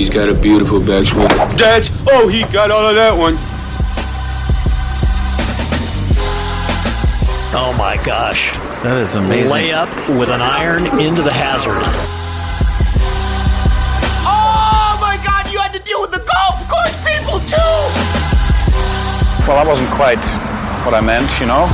He's got a beautiful backswing. That's oh, he got all of that one. Oh my gosh. That is amazing. Layup with an iron into the hazard. Oh my god, you had to deal with the golf course people too! Well, that wasn't quite what I meant, you know.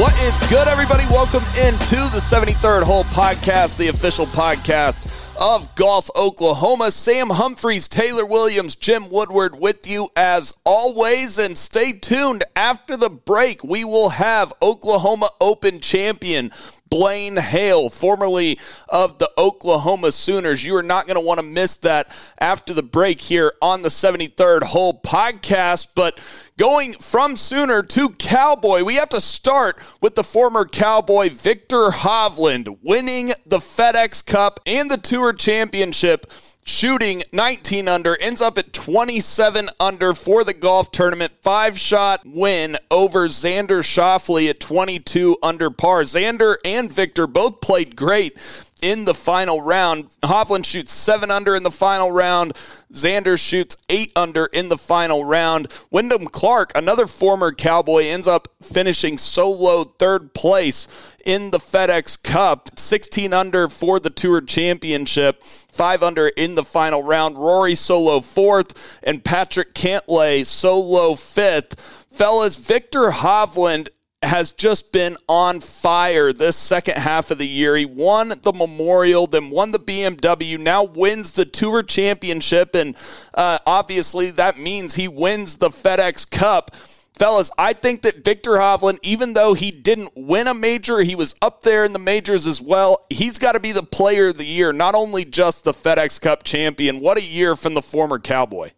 What is good, everybody? Welcome into the 73rd Hole Podcast, the official podcast of Golf Oklahoma. Sam Humphreys, Taylor Williams, Jim Woodward with you as always. And stay tuned. After the break, we will have Oklahoma Open champion Blaine Hale, formerly of the Oklahoma Sooners. You are not going to want to miss that after the break here on the 73rd Hole podcast. But going from Sooner to Cowboy, we have to start with the former Cowboy Viktor Hovland winning the FedEx Cup and the Tour Championship shooting 19 under, ends up at 27 under for the golf tournament. Five shot win over Xander Schauffele at 22 under par. Xander and Viktor both played great in the final round. Hovland shoots seven under in the final round. Xander shoots eight under in the final round. Wyndham Clark, another former Cowboy, ends up finishing solo third place in the FedEx Cup. 16 under for the Tour Championship, five under in the final round. Rory solo fourth, and Patrick Cantlay solo fifth. Fellas, Viktor Hovland has just been on fire this second half of the year. He won the Memorial, then won the BMW, now wins the Tour Championship, and uh, obviously that means he wins the FedEx Cup. Fellas, I think that Viktor Hovland, even though he didn't win a major, he was up there in the majors as well. He's got to be the player of the year, not only just the FedEx Cup champion. What a year from the former Cowboy.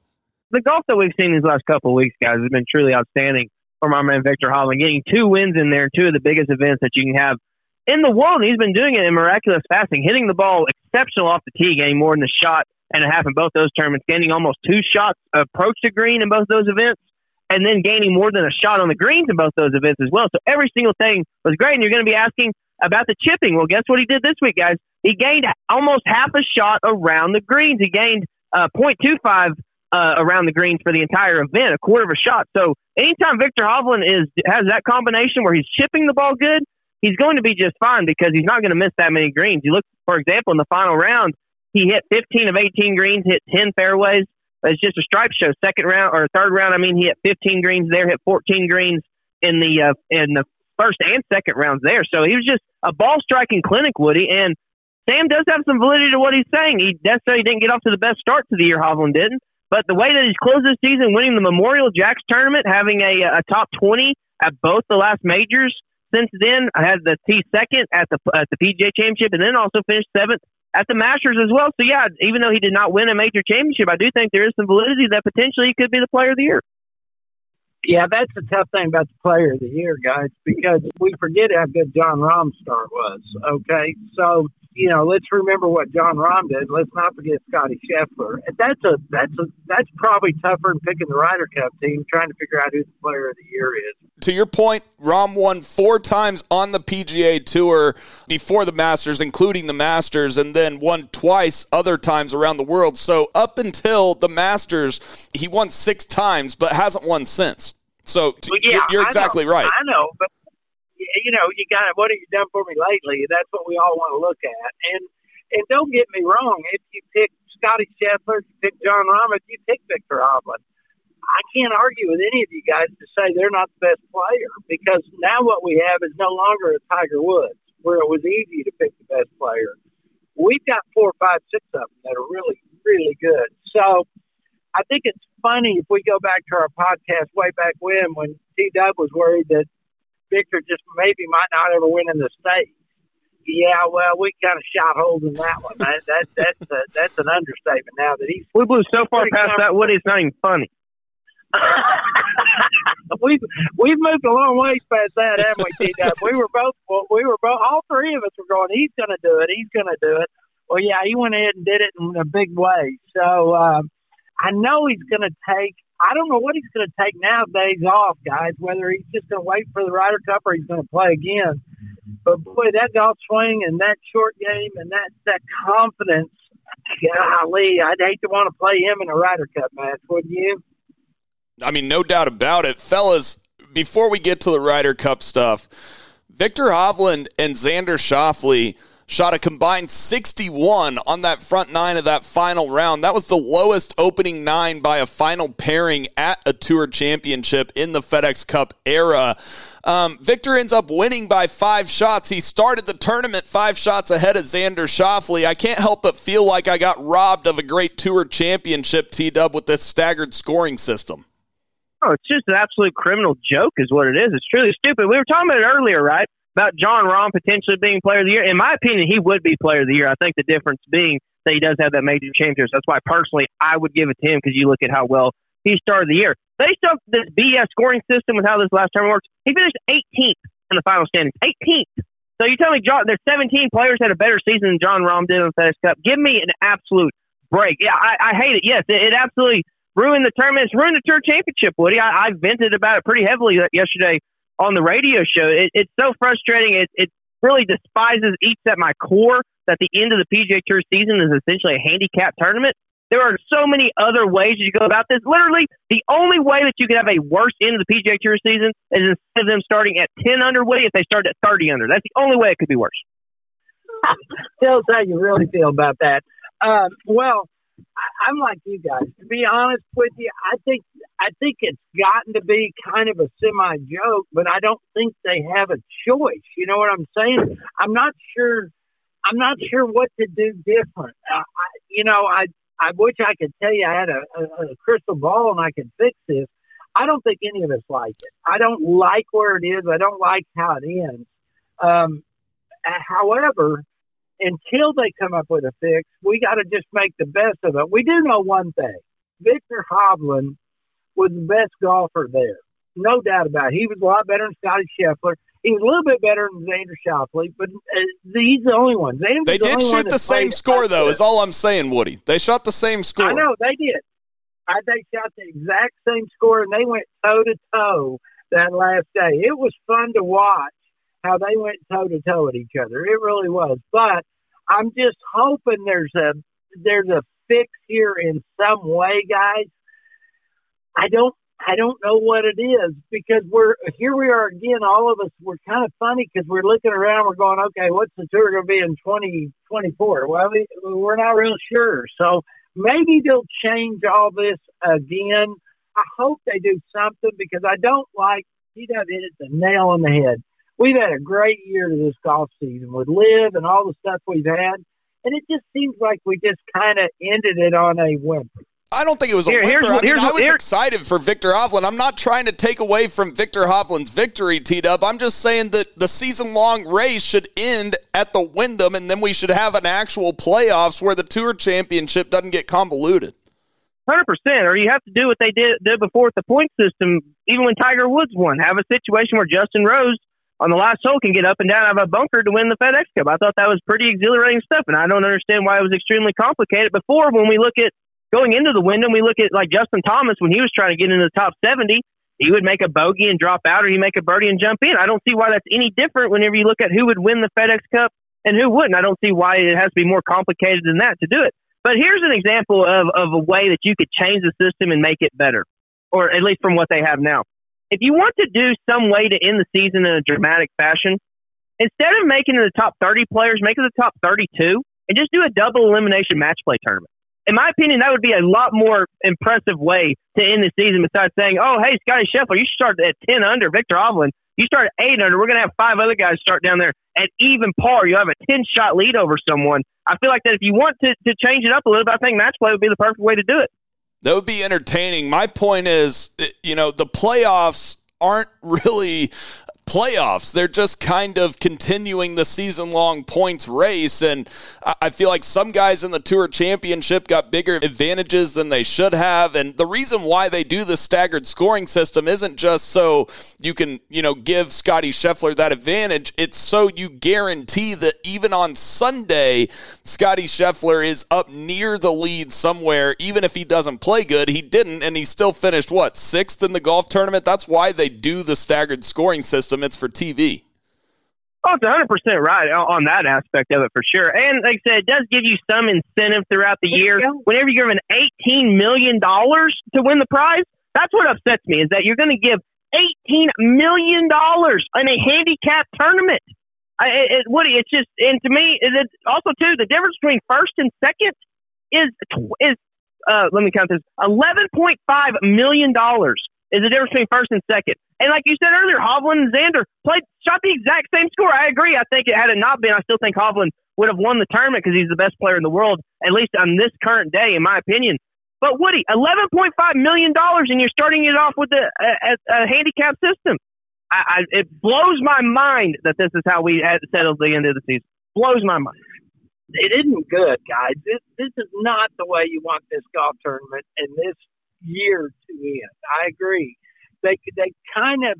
The golf that we've seen these last couple of weeks, guys, has been truly outstanding from my man Viktor Hovland, getting two wins in there, two of the biggest events that you can have in the world. And he's been doing it in miraculous fashion, hitting the ball exceptional off the tee, getting more than a shot and a half in both those tournaments, gaining almost two shots approach to green in both those events, and then gaining more than a shot on the greens in both those events as well. So every single thing was great. And you're going to be asking about the chipping. Well, guess what he did this week, guys? He gained almost half a shot around the greens. He gained uh, 0.25 uh, around the greens for the entire event, a quarter of a shot. So anytime Viktor Hovland is has that combination where he's chipping the ball good, he's going to be just fine because he's not going to miss that many greens. You look, for example, in the final round, he hit 15 of 18 greens, hit 10 fairways. It's just a stripe show. Second round or third round, I mean, he hit 15 greens there, hit 14 greens in the uh, in the first and second rounds there. So he was just a ball striking clinic, Woody. And Sam does have some validity to what he's saying. He necessarily didn't get off to the best start to the year. Hovland didn't, but the way that he's closed this season, winning the Memorial Jacks tournament, having a, a top 20 at both the last majors since then, I had the T second at the at the PGA Championship, and then also finished seventh at the Masters as well. So yeah, even though he did not win a major championship, I do think there is some validity that potentially he could be the Player of the Year. Yeah, that's the tough thing about the Player of the Year, guys, because we forget how good Jon Rahm start was. Okay, so you know, let's remember what Jon Rahm did. Let's not forget Scottie Scheffler. That's a that's a that's probably tougher than picking the Ryder Cup team, trying to figure out who the Player of the Year is. To your point, Rahm won four times on the PGA Tour before the Masters, including the Masters, and then won twice other times around the world. So up until the Masters, he won six times, but hasn't won since. So well, yeah, you're exactly know, right. I know, but you know, you got what have you done for me lately? That's what we all want to look at. And and don't get me wrong, if you pick Scottie Scheffler, you pick Jon Rahm, if you pick Viktor Hovland, I can't argue with any of you guys to say they're not the best player because now what we have is no longer a Tiger Woods where it was easy to pick the best player. We've got four, five, six of them that are really, really good. So I think it's funny if we go back to our podcast way back when, when T Dub was worried that Viktor just maybe might not ever win in the state. Yeah, well, we kind of shot holes in that one. That, that that's a, that's an understatement. Now that he's we blew so far past that, Woody, it's not even funny. we've we've moved a long ways past that, haven't we, T Dub? We were both we were both all three of us were going. He's going to do it. He's going to do it. Well, yeah, he went ahead and did it in a big way. So um, I know he's going to take I don't know what he's going to take now. nowadays off, guys. Whether he's just going to wait for the Ryder Cup or he's going to play again. But boy, that golf swing and that short game and that that confidence, golly, I'd hate to want to play him in a Ryder Cup match, wouldn't you? I mean, no doubt about it, fellas. Before we get to the Ryder Cup stuff, Viktor Hovland and Xander Schauffele shot a combined 61 on that front nine of that final round. That was the lowest opening nine by a final pairing at a tour championship in the FedEx Cup era. Um, Viktor ends up winning by five shots. He started the tournament five shots ahead of Xander Schauffele. I can't help but feel like I got robbed of a great tour championship, T Dub, with this staggered scoring system. Oh, it's just an absolute criminal joke, is what it is. It's truly stupid. We were talking about it earlier, right? About Jon Rahm potentially being player of the year. In my opinion, he would be player of the year. I think the difference being that he does have that major championship. That's why personally I would give it to him because you look at how well he started the year. Based off this BS scoring system with how this last tournament works, he finished 18th in the final standings. 18th. So you tell me John, there's 17 players had a better season than Jon Rahm did on the FedEx Cup. Give me an absolute break. Yeah, I, I hate it. Yes, it, it absolutely ruined the tournament. It's ruined the tour championship, Woody. I, I vented about it pretty heavily yesterday on the radio show. It, it's so frustrating. It, it really despises each at my core that the end of the PGA Tour season is essentially a handicap tournament. There are so many other ways you go about this. Literally, the only way that you could have a worse end of the PGA Tour season is instead of them starting at 10 under, Woody, if they start at 30 under. That's the only way it could be worse. Tell us how you really feel about that. Um, well, I, I'm like you guys. To be honest with you, I think I think it's gotten to be kind of a semi joke, but I don't think they have a choice. You know what I'm saying? I'm not sure. I'm not sure what to do different. Uh, I, you know, I I wish I could tell you I had a, a, a crystal ball and I could fix this. I don't think any of us like it. I don't like where it is. I don't like how it ends. Um, however, until they come up with a fix, we got to just make the best of it. We do know one thing: Viktor Hovland was the best golfer there, no doubt about it. He was a lot better than Scottie Scheffler. He was a little bit better than Xander Schauffele, but uh, he's the only one. Xander they did the shoot the same score, though. Is all I'm saying, Woody. They shot the same score. I know they did. I, they shot the exact same score, and they went toe to toe that last day. It was fun to watch how they went toe to toe at each other. It really was. But I'm just hoping there's a there's a fix here in some way, guys. I don't I don't know what it is because we're here we are again. All of us we're kind of funny because we're looking around. We're going, okay, what's the tour going to be in twenty twenty four? Well, we, we're not real sure. So maybe they'll change all this again. I hope they do something because I don't like. He does hit the nail on the head we've had a great year to this golf season with LIV and all the stuff we've had, and it just seems like we just kind of ended it on a whimper. I don't think it was a Here, whimper. I, mean, I was excited for Viktor Hovland. I'm not trying to take away from Viktor Hovland's victory, T Dub. I'm just saying that the season long race should end at the Wyndham, and then we should have an actual playoffs where the Tour Championship doesn't get convoluted. Hundred percent, or you have to do what they did did before with the point system. Even when Tiger Woods won, have a situation where Justin Rose on the last hole can get up and down out of a bunker to win the FedEx Cup. I thought that was pretty exhilarating stuff, and I don't understand why it was extremely complicated. Before, when we look at going into the Wyndham, we look at like Justin Thomas when he was trying to get into the top 70, he would make a bogey and drop out, or he make a birdie and jump in. I don't see why that's any different whenever you look at who would win the FedEx Cup and who wouldn't. I don't see why it has to be more complicated than that to do it. But here's an example of, of a way that you could change the system and make it better, or at least from what they have now if you want to do some way to end the season in a dramatic fashion, instead of making it the top 30 players, make it the top 32 and just do a double elimination match play tournament. In my opinion, that would be a lot more impressive way to end the season besides saying, oh, hey, Scottie Scheffler, you start at 10 under, Viktor Hovland, you start at 8 under. We're going to have five other guys start down there at even par. You have a 10 shot lead over someone. I feel like that if you want to, to change it up a little bit, I think match play would be the perfect way to do it. That would be entertaining. My point is, you know, the playoffs aren't really playoffs. They're just kind of continuing the season long points race. And I feel like some guys in the Tour Championship got bigger advantages than they should have. And the reason why they do the staggered scoring system isn't just so you can, you know, give Scottie Scheffler that advantage. It's so you guarantee that even on Sunday, Scottie Scheffler is up near the lead somewhere, even if he doesn't play good. He didn't, and he still finished, what, sixth in the golf tournament? That's why they do the staggered scoring system system, it's for TV. Oh, it's 100 percent right on that aspect of it for sure. And like I said, it does give you some incentive throughout the year. Whenever you're given 18 million dollars to win the prize, that's what upsets me is that you're going to give 18 million dollars in a handicap tournament. I, it, it, Woody, it's just, and to me, it, also too, the difference between first and second is is uh, let me count this 11.5 million dollars is the difference between first and second. And like you said earlier, Hovland and Xander played shot the exact same score. I agree. I think it had it not been, I still think Hovland would have won the tournament because he's the best player in the world, at least on this current day, in my opinion. But Woody, eleven point five million dollars, and you're starting it off with a, a, a handicap system. I, I, it blows my mind that this is how we settled the end of the season. Blows my mind. It isn't good, guys. This this is not the way you want this golf tournament and this year to end. I agree. They they kind of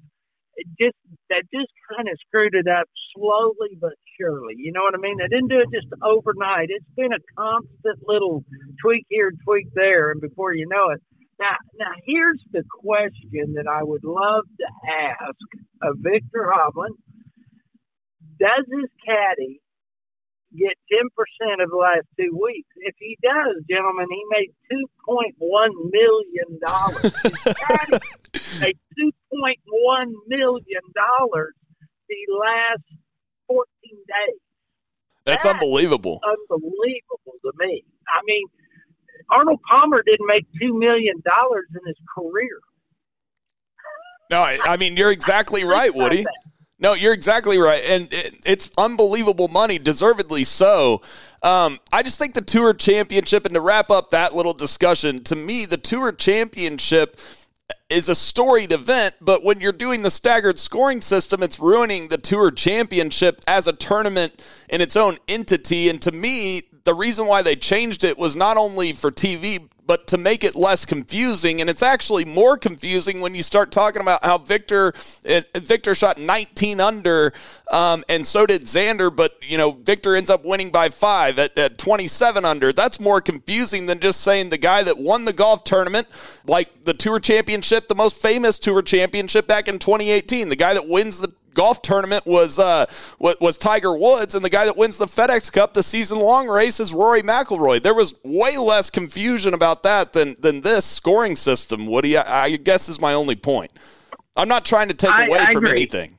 just that just kind of screwed it up slowly but surely. You know what I mean? They didn't do it just overnight. It's been a constant little tweak here, tweak there, and before you know it. Now, now here's the question that I would love to ask of Viktor Hovland. Does his caddy get 10% of the last two weeks. If he does, gentlemen, he made $2.1 million. made $2.1 million the last 14 days. That's, That's unbelievable. Unbelievable to me. I mean, Arnold Palmer didn't make $2 million in his career. No, I mean, you're exactly right, Woody. No, you're exactly right, and it, it's unbelievable money, deservedly so. Um, I just think the Tour Championship, and to wrap up that little discussion, to me, the Tour Championship is a storied event, but when you're doing the staggered scoring system, it's ruining the Tour Championship as a tournament in its own entity. And to me, the reason why they changed it was not only for TV, but to make it less confusing. And it's actually more confusing when you start talking about how Victor Viktor shot 19 under, um, and so did Xander. But you know, Viktor ends up winning by five at, at 27 under. That's more confusing than just saying the guy that won the golf tournament, like the Tour Championship, the most famous Tour Championship back in 2018, the guy that wins the golf tournament was uh, was Tiger Woods, and the guy that wins the FedEx Cup, the season long race, is Rory McIlroy. There was way less confusion about that than than this scoring system. Woody, I, I guess is my only point. I'm not trying to take I, away I from agree. anything.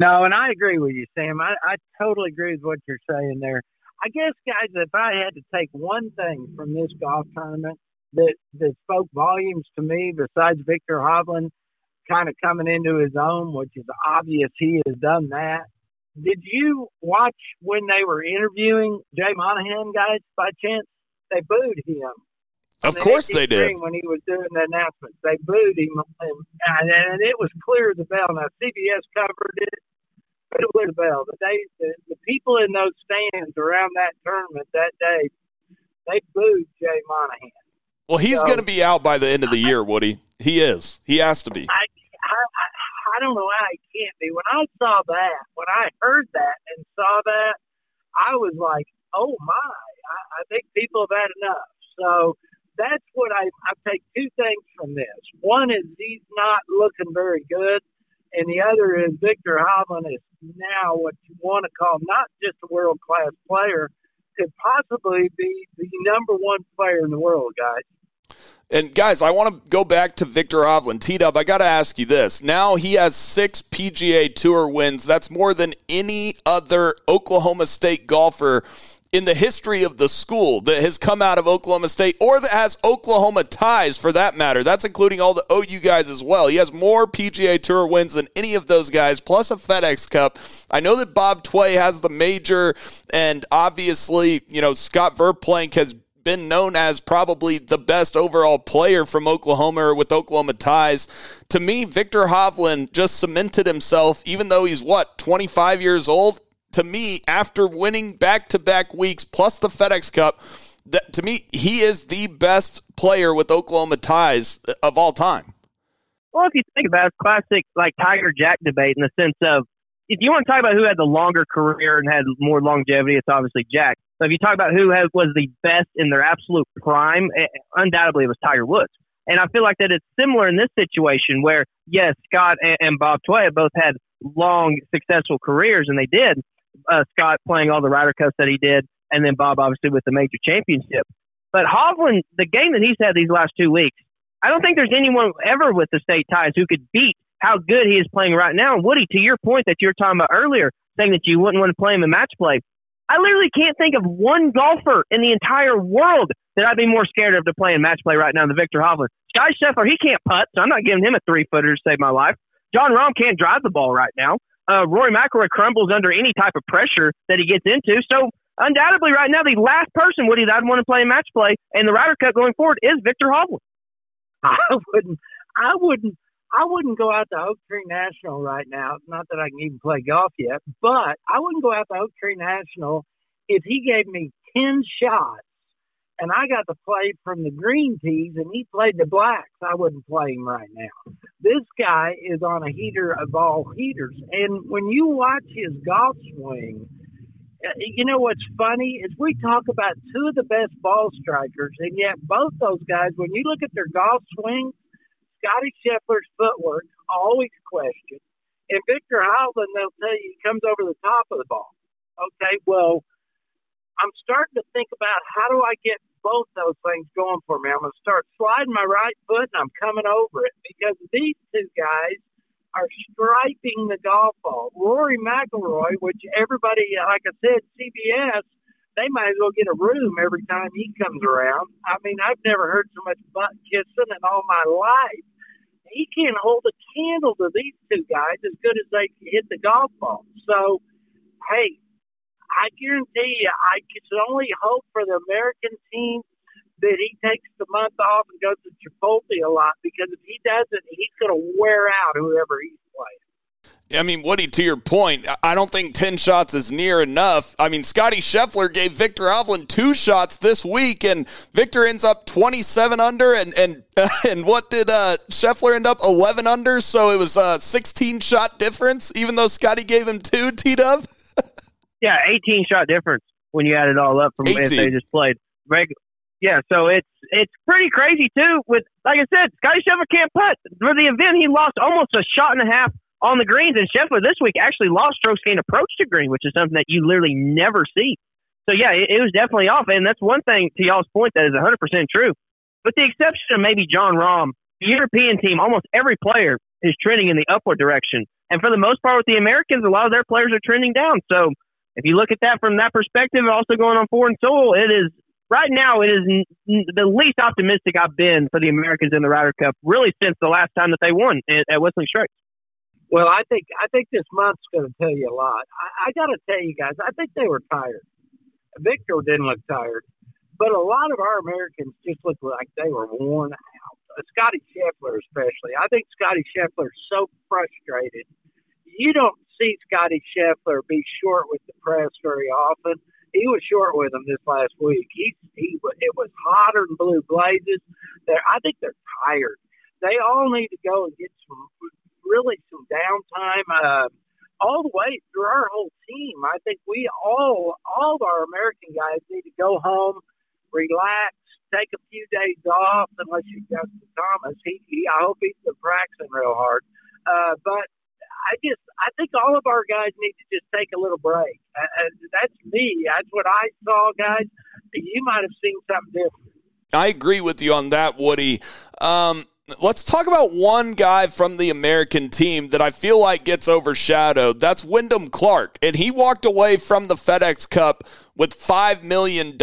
No, and I agree with you, Sam. I, I totally agree with what you're saying there. I guess, guys, if I had to take one thing from this golf tournament that that spoke volumes to me, besides Viktor Hovland kind of coming into his own, which is obvious he has done that. Did you watch when they were interviewing Jay Monahan, guys, by chance? They booed him. Of course they did. When he was doing the announcements, they booed him, and, and it was clear as a bell. Now, CBS covered it, but it was a bell. But they, the, the people in those stands around that tournament that day, they booed Jay Monahan. Well, he's so, going to be out by the end of the year, Woody. He is. He has to be. I, I, I don't know how he can't be. When I saw that, when I heard that and saw that, I was like, oh my, I, I think people have had enough. So that's what I, I take two things from this. One is he's not looking very good, and the other is Viktor Hovland is now what you want to call not just a world class player, could possibly be the number one player in the world, guys. And guys, I want to go back to Viktor Hovland. T Dub, I got to ask you this. Now he has six PGA Tour wins. That's more than any other Oklahoma State golfer in the history of the school that has come out of Oklahoma State or that has Oklahoma ties for that matter. That's including all the OU guys as well. He has more PGA Tour wins than any of those guys, plus a FedEx Cup. I know that Bob Tway has the major, and obviously, you know, Scott Verplank has been known as probably the best overall player from Oklahoma or with Oklahoma ties. To me, Viktor Hovland just cemented himself, even though he's what, 25 years old? To me, after winning back to back weeks plus the FedEx Cup, that, to me, he is the best player with Oklahoma ties of all time. Well, if you think about it, classic like Tiger Jack debate in the sense of if you want to talk about who had the longer career and had more longevity, it's obviously Jack. So if you talk about who has, was the best in their absolute prime, eh, undoubtedly it was Tiger Woods. And I feel like that it's similar in this situation where, yes, Scott and, and Bob Tway both had long, successful careers, and they did. Uh, Scott playing all the Ryder Cups that he did, and then Bob obviously with the major championship. But Hovland, the game that he's had these last two weeks, I don't think there's anyone ever with the state ties who could beat how good he is playing right now. And Woody, to your point that you were talking about earlier, saying that you wouldn't want to play him in match play, I literally can't think of one golfer in the entire world that I'd be more scared of to play in match play right now than Viktor Hovland. Scottie Scheffler, he can't putt, so I'm not giving him a three footer to save my life. Jon Rahm can't drive the ball right now. Uh, Rory McIlroy crumbles under any type of pressure that he gets into. So undoubtedly, right now, the last person Woody that I'd want to play in match play and the Ryder Cup going forward is Viktor Hovland. I wouldn't. I wouldn't. I wouldn't go out to Oak Tree National right now. Not that I can even play golf yet, but I wouldn't go out to Oak Tree National if he gave me ten shots and I got to play from the green tees and he played the blacks. I wouldn't play him right now. This guy is on a heater of all heaters, and when you watch his golf swing uh, you know what's funny is we talk about two of the best ball strikers, and yet both those guys, when you look at their golf swing, Scottie Scheffler's footwork always questioned, and Viktor Hovland, they'll tell you he comes over the top of the ball. Okay, well, I'm starting to think about how do I get both those things going for me. I'm going to start sliding my right foot, and I'm coming over it because these two guys are striping the golf ball. Rory McIlroy, which everybody, like I said, CBS, they might as well get a room every time he comes around. I mean, I've never heard so much butt kissing in all my life. He can't hold a candle to these two guys as good as they hit the golf ball. So, hey, I guarantee you, I can only hope for the American team that he takes the month off and goes to Chipotle a lot because if he doesn't, he's going to wear out whoever he's playing. I mean, Woody, to your point, I don't think 10 shots is near enough. I mean, Scottie Scheffler gave Viktor Hovland two shots this week, and Viktor ends up 27 under, and and and what did uh, Scheffler end up 11 under? So it was a 16 shot difference, even though Scottie gave him two, T Dub? yeah, 18 shot difference when you add it all up from 18. if they just played yeah, so it's it's pretty crazy too. With like I said, Scottie Scheffler can't putt. For the event, he lost almost a shot and a half on the greens, and Scheffler this week actually lost strokes gained approach to green, which is something that you literally never see. So yeah, it, it was definitely off, and that's one thing to y'all's point that is 100 percent true. With the exception of maybe Jon Rahm, the European team, almost every player is trending in the upward direction, and for the most part, with the Americans, a lot of their players are trending down. So if you look at that from that perspective, also going on foreign soil, it is right now it is the least optimistic I've been for the Americans in the Ryder Cup really since the last time that they won at, at Whistling Straits. Well, I think I think this month's going to tell you a lot. I, I got to tell you guys, I think they were tired. Viktor didn't look tired, but a lot of our Americans just looked like they were worn out. Uh, Scottie Scheffler, especially. I think Scottie Scheffler's so frustrated. You don't see Scottie Scheffler be short with the press very often he was short with them this last week. He he it was hotter than blue blazes. They I think they're tired. They all need to go and get some really some downtime. Uh, all the way through our whole team. I think we all all of our American guys need to go home, relax, take a few days off. Unless you Justin Thomas, he, he I hope he's been practicing real hard. Uh, but I just I think all of our guys need to just take a little break. Uh, uh, that's me. That's what I saw, guys. You might have seen something different. I agree with you on that, Woody. Um, let's talk about one guy from the American team that I feel like gets overshadowed. That's Wyndham Clark. And he walked away from the FedEx Cup with $5 million.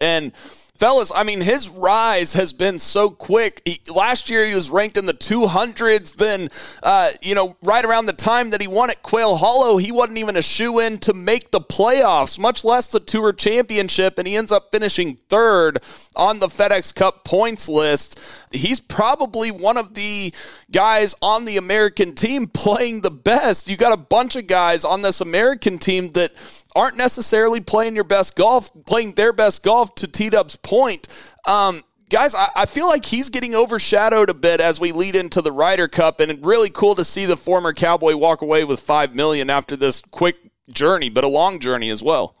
And fellas, I mean, his rise has been so quick. He, last year, he was ranked in the 200s. Then, uh, you know, right around the time that he won at Quail Hollow, he wasn't even a shoe in to make the playoffs, much less the Tour Championship. And he ends up finishing third on the FedEx Cup points list. He's probably one of the guys on the American team playing the best. You got a bunch of guys on this American team that aren't necessarily playing your best golf, playing their best golf to T Dub's point. Um, guys, I, I, feel like he's getting overshadowed a bit as we lead into the Ryder Cup, and really cool to see the former Cowboy walk away with five million after this quick journey, but a long journey as well.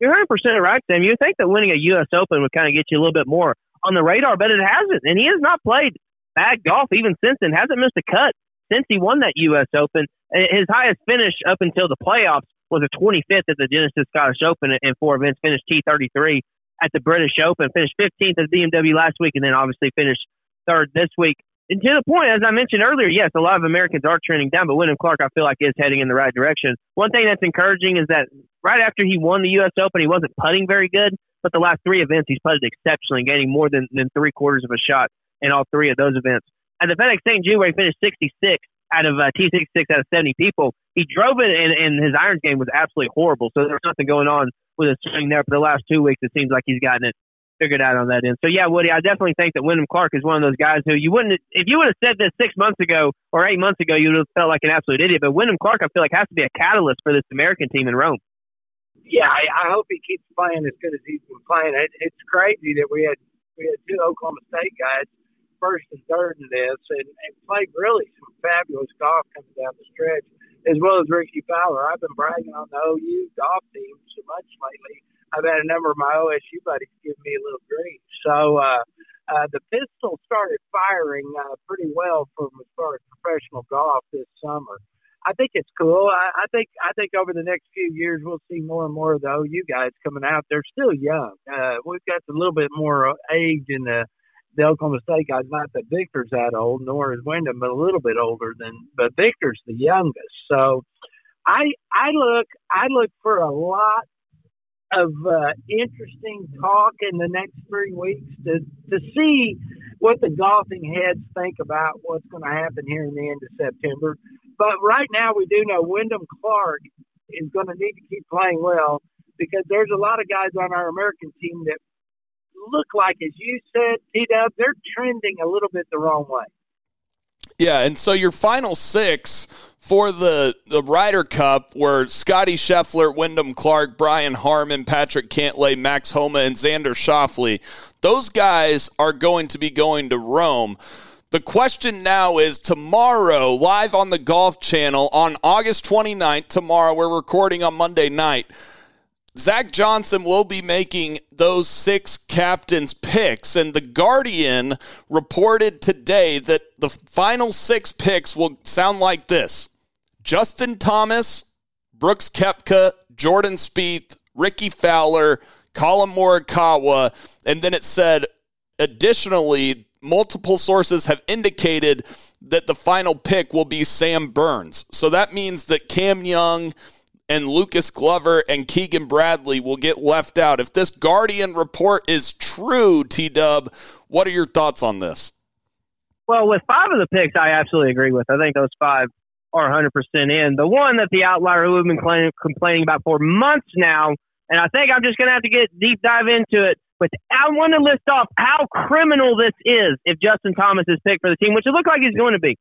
You're 100 percent right, Sam. You think that winning a U.S. Open would kind of get you a little bit more on the radar, but it hasn't, and he has not played bad golf even since then. Hasn't missed a cut since he won that U.S. Open. His highest finish up until the playoffs was a 25th at the Genesis Scottish Open in four events, finished T33 at the British Open, finished 15th at BMW last week, and then obviously finished third this week. And to the point, as I mentioned earlier, yes, a lot of Americans are trending down, but Wyndham Clark, I feel like, is heading in the right direction. One thing that's encouraging is that right after he won the U.S. Open, he wasn't putting very good, but the last three events, he's putted exceptionally, gaining more than, than three quarters of a shot in all three of those events. At the FedEx St. Jude, where he finished 66 out of uh, T66 out of 70 people, he drove it, and, and his irons game was absolutely horrible. So there's nothing going on with his swing there for the last two weeks. It seems like he's gotten it figured out on that end. So yeah, Woody, I definitely think that Wyndham Clark is one of those guys who you wouldn't, if you would have said this six months ago or eight months ago, you would have felt like an absolute idiot. But Wyndham Clark, I feel like has to be a catalyst for this American team in Rome. Yeah, I, I hope he keeps playing as good as he's been playing. It, it's crazy that we had we had two Oklahoma State guys, first and third in this, and, and played really some fabulous golf coming down the stretch, as well as Rickie Fowler. I've been bragging on the OU golf team so much lately I've had a number of my OSU buddies give me a little grief. So uh, uh, the pistol started firing uh, pretty well from as far as professional golf this summer. I think it's cool. I, I think I think over the next few years we'll see more and more of the OU guys coming out. They're still young. Uh, we've got a little bit more age in the the Oklahoma State guys. Not that Viktor's that old, nor is Wyndham, but a little bit older than. But Viktor's the youngest. So I I look I look for a lot of uh, interesting talk in the next three weeks to to see what the golfing heads think about what's going to happen here in the end of September. But right now, we do know Wyndham Clark is going to need to keep playing well because there's a lot of guys on our American team that look like, as you said, T Dub, they're trending a little bit the wrong way. Yeah, and so your final six for the, the Ryder Cup were Scottie Scheffler, Wyndham Clark, Brian Harman, Patrick Cantlay, Max Homa, and Xander Schauffele. Those guys are going to be going to Rome. The question now is tomorrow, live on the Golf Channel on August 29th, tomorrow, we're recording on Monday night. Zach Johnson will be making those six captains' picks, and The Guardian reported today that the final six picks will sound like this Justin Thomas, Brooks Koepka, Jordan Spieth, Rickie Fowler, Collin Morikawa, and then it said additionally, multiple sources have indicated that the final pick will be Sam Burns. So that means that Cam Young and Lucas Glover and Keegan Bradley will get left out. If this Guardian report is true, T Dub, what are your thoughts on this? Well, with five of the picks, I absolutely agree with. I think those five are 100% in. The one that the outlier who have been complaining about for months now, and I think I'm just going to have to get deep dive into it. But I want to list off how criminal this is if Justin Thomas is picked for the team, which it looks like he's going to be.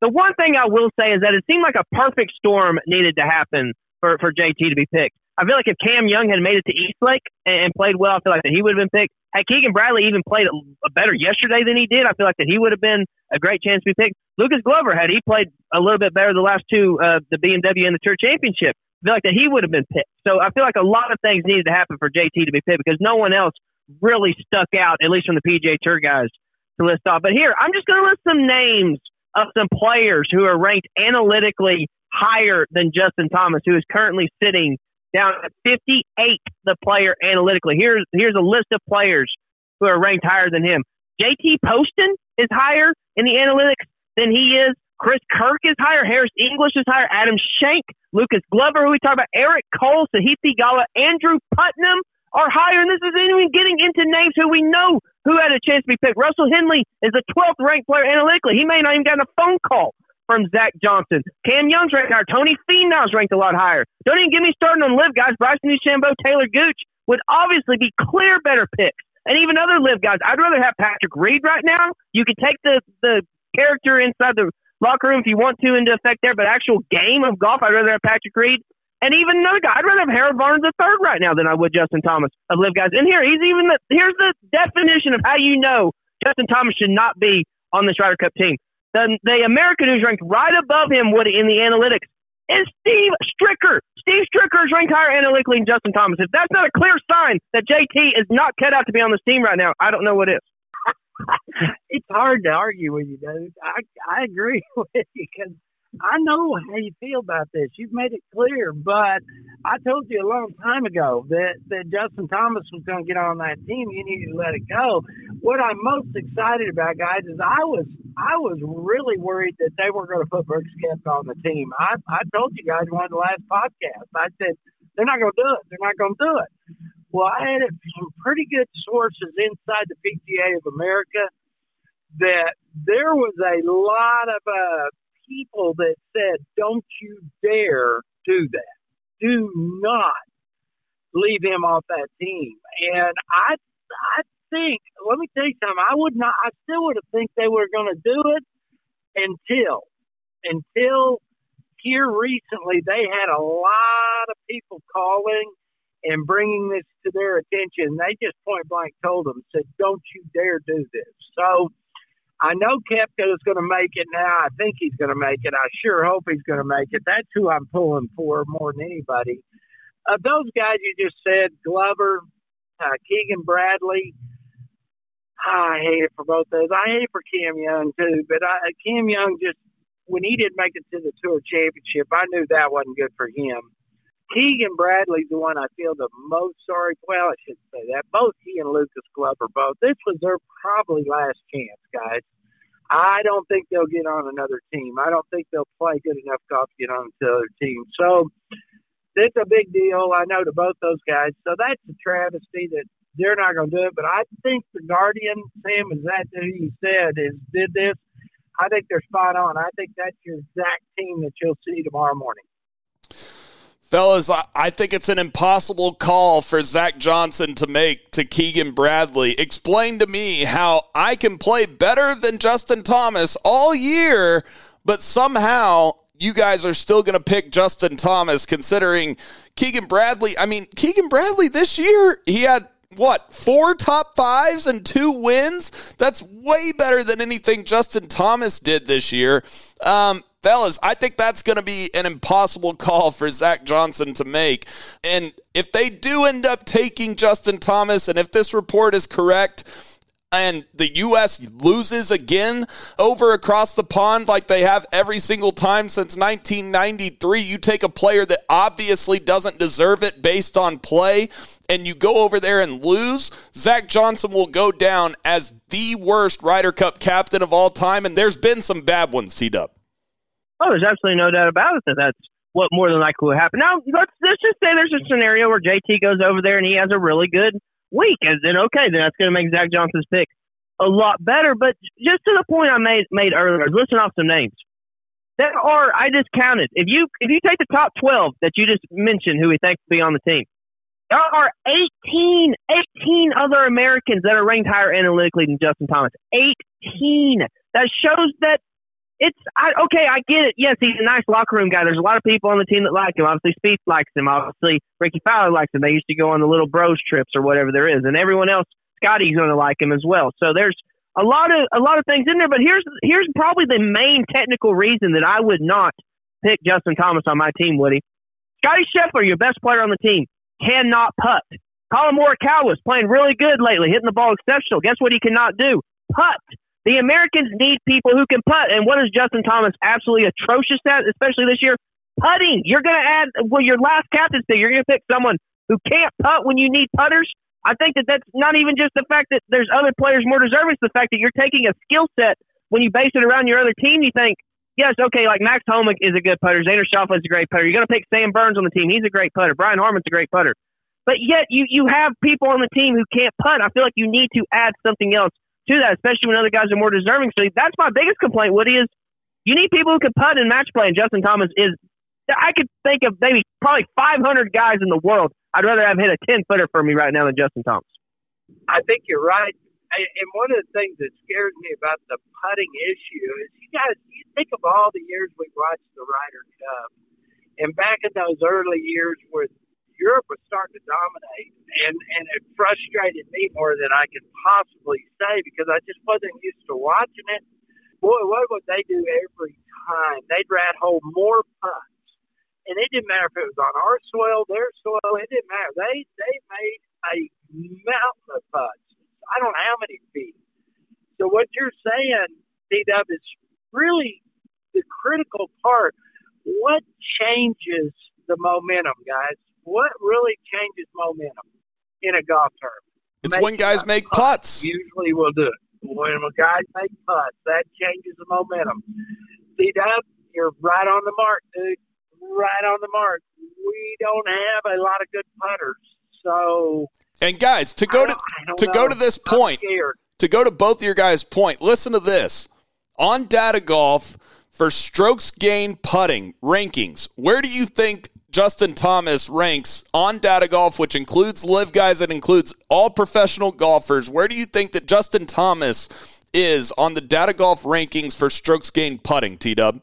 The one thing I will say is that it seemed like a perfect storm needed to happen for, for JT to be picked. I feel like if Cam Young had made it to East Lake and, and played well, I feel like that he would have been picked. Had Keegan Bradley even played a better yesterday than he did, I feel like that he would have been a great chance to be picked. Lucas Glover, had he played a little bit better the last two, uh, the BMW and the Tour Championship, I feel like that he would have been picked. So I feel like a lot of things needed to happen for JT to be picked because no one else really stuck out, at least from the PGA Tour guys, to list off. But here, I'm just going to list some names of some players who are ranked analytically higher than Justin Thomas, who is currently sitting down at 58, the player analytically. Here's here's a list of players who are ranked higher than him. JT Poston is higher in the analytics than he is. Chris Kirk is higher. Harris English is higher. Adam Schenk, Lucas Glover, who we talked about, Eric Cole, Sahith Theegala, Andrew Putnam are higher. And this isn't even getting into names who we know who had a chance to be picked. Russell Henley is the 12th ranked player analytically. He may not even gotten a phone call from Zach Johnson. Cam Young's ranked higher. Tony Finau's ranked a lot higher. Don't even get me started on LIV guys. Bryson DeChambeau, Talor Gooch would obviously be clear better picks. And even other LIV guys. I'd rather have Patrick Reed right now. You could take the, the character inside the locker room if you want to into effect there, but actual game of golf, I'd rather have Patrick Reed. And even another guy, I'd rather have Harold Varner the third right now than I would Justin Thomas of LIV guys. And here, he's even the, here's the definition of how you know Justin Thomas should not be on this Ryder Cup team. The, the American who's ranked right above him would in the analytics is Steve Stricker. Steve Stricker is ranked higher analytically than Justin Thomas. If that's not a clear sign that JT is not cut out to be on this team right now, I don't know what is. it's hard to argue with you, dude. I I agree with you because I know how you feel about this. You've made it clear, but I told you a long time ago that, that Justin Thomas was going to get on that team. You needed to let it go. What I'm most excited about, guys, is I was I was really worried that they were going to put Brooks Koepka on the team. I I told you guys one of the last podcasts. I said they're not going to do it. They're not going to do it. Well, I had some pretty good sources inside the PGA of America that there was a lot of uh, people that said, "Don't you dare do that. Do not leave him off that team." And I, I think, let me tell you something. I would not. I still would have think they were going to do it until, until here recently they had a lot of people calling and bringing this to their attention. They just point blank told them, said, "Don't you dare do this." So I know Koepka is going to make it now. I think he's going to make it. I sure hope he's going to make it. That's who I'm pulling for more than anybody. Of those guys you just said, Glover, uh, Keegan Bradley, I hate it for both those. I hate for Cam Young too, but I, Cam Young just when he didn't make it to the Tour Championship, I knew that wasn't good for him. Keegan Bradley's the one I feel the most sorry. Well, I shouldn't say that. Both he and Lucas Glover, both. This was their probably last chance, guys. I don't think they'll get on another team. I don't think they'll play good enough golf to get on another team. So it's a big deal. I know to both those guys. So that's a travesty that they're not going to do it. But I think the Guardian, Sam, is that who you said is did this? I think they're spot on. I think that's your exact team that you'll see tomorrow morning. Fellas, I think it's an impossible call for Zach Johnson to make to Keegan Bradley. Explain to me how I can play better than Justin Thomas all year, but somehow you guys are still going to pick Justin Thomas considering Keegan Bradley. I mean, Keegan Bradley this year, he had what, four top fives and two wins? That's way better than anything Justin Thomas did this year. Um, fellas, I think that's going to be an impossible call for Zach Johnson to make. And if they do end up taking Justin Thomas, and if this report is correct, and the U.S. loses again over across the pond like they have every single time since 1993. You take a player that obviously doesn't deserve it based on play, and you go over there and lose. Zach Johnson will go down as the worst Ryder Cup captain of all time, and there's been some bad ones, T Dub. Oh, there's absolutely no doubt about it that that's what more than likely will happen. Now, let's, let's just say there's a scenario where JT goes over there and he has a really good week, and then okay, then that's going to make Zach Johnson's pick a lot better. But just to the point I made made earlier, listen off some names. There are I just counted. If you if you take the top twelve that you just mentioned, who we think will be on the team, there are 18, 18 other Americans that are ranked higher analytically than Justin Thomas. 18. That shows that it's I, okay. I get it. Yes, he's a nice locker room guy. There's a lot of people on the team that like him. Obviously, Spieth likes him. Obviously, Rickie Fowler likes him. They used to go on the little bros trips or whatever there is, and everyone else, Scottie's going to like him as well. So there's a lot of a lot of things in there. But here's here's probably the main technical reason that I would not pick Justin Thomas on my team. Woody, Scottie Scheffler, your best player on the team, cannot putt. Collin Morikawa is playing really good lately, hitting the ball exceptional. Guess what he cannot do? Putt. The Americans need people who can putt. And what is Justin Thomas absolutely atrocious at, especially this year? Putting. You're going to add, well, your last captaincy, you're going to pick someone who can't putt when you need putters. I think that that's not even just the fact that there's other players more deserving. It's the fact that you're taking a skill set when you base it around your other team. You think, yes, okay, like Max Homa is a good putter. Xander Schauffele is a great putter. You're going to pick Sam Burns on the team. He's a great putter. Brian Harman's a great putter. But yet you, you have people on the team who can't putt. I feel like you need to add something else to that, especially when other guys are more deserving. So that's my biggest complaint, Woody, is you need people who can putt in match play, and Justin Thomas is. I could think of maybe probably 500 guys in the world. I'd rather have hit a 10 footer for me right now than Justin Thomas. I think you're right. And one of the things that scares me about the putting issue is you guys, you think of all the years we watched the Ryder Cup, and back in those early years where Europe was starting to dominate, and and it frustrated me more than I could possibly say because I just wasn't used to watching it. Boy, what would they do every time? They'd rat hole more putts, and it didn't matter if it was on our soil, their soil. It didn't matter. They they made a mountain of putts. I don't know how many feet. So what you're saying, D Dub, is really the critical part. What changes the momentum, guys? What really changes momentum in a golf tournament? It's Make when guys make putts. Usually we'll do it. When guys make putts, that changes the momentum. See, Dub, you're right on the mark, dude. Right on the mark. We don't have a lot of good putters, so And guys, to go to don't- I don't to go to this point, to go to both of your guys' point, listen to this. On data golf for strokes gained putting rankings, where do you think Justin Thomas ranks on data golf, which includes LIV guys, it includes all professional golfers? Where do you think that Justin Thomas is on the data golf rankings for strokes gained putting, T Dub?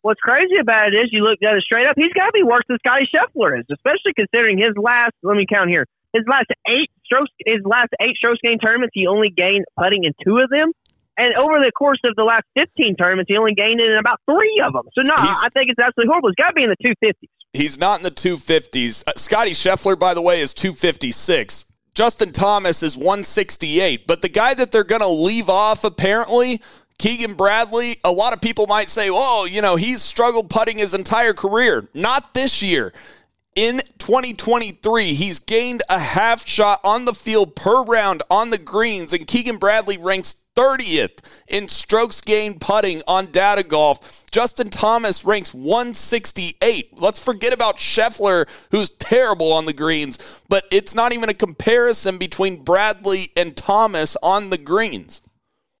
What's crazy about it is you look at it straight up, he's got to be worse than Scottie Scheffler is, especially considering his last, let me count here, his last eight strokes, his last eight strokes gained tournaments, he only gained putting in two of them. And over the course of the last 15 tournaments, he only gained it in about three of them. So, no, He's- I think it's absolutely horrible. It's got to be in the 250s. He's not in the 250s. Uh, Scottie Scheffler, by the way, is 256. Justin Thomas is 168. But the guy that they're going to leave off, apparently, Keegan Bradley, a lot of people might say, oh, you know, he's struggled putting his entire career. Not this year. In 2023, he's gained a half shot on the field per round on the greens, and Keegan Bradley ranks 30th in strokes gained putting on data golf. Justin Thomas ranks 168. Let's forget about Scheffler, who's terrible on the greens, but it's not even a comparison between Bradley and Thomas on the greens.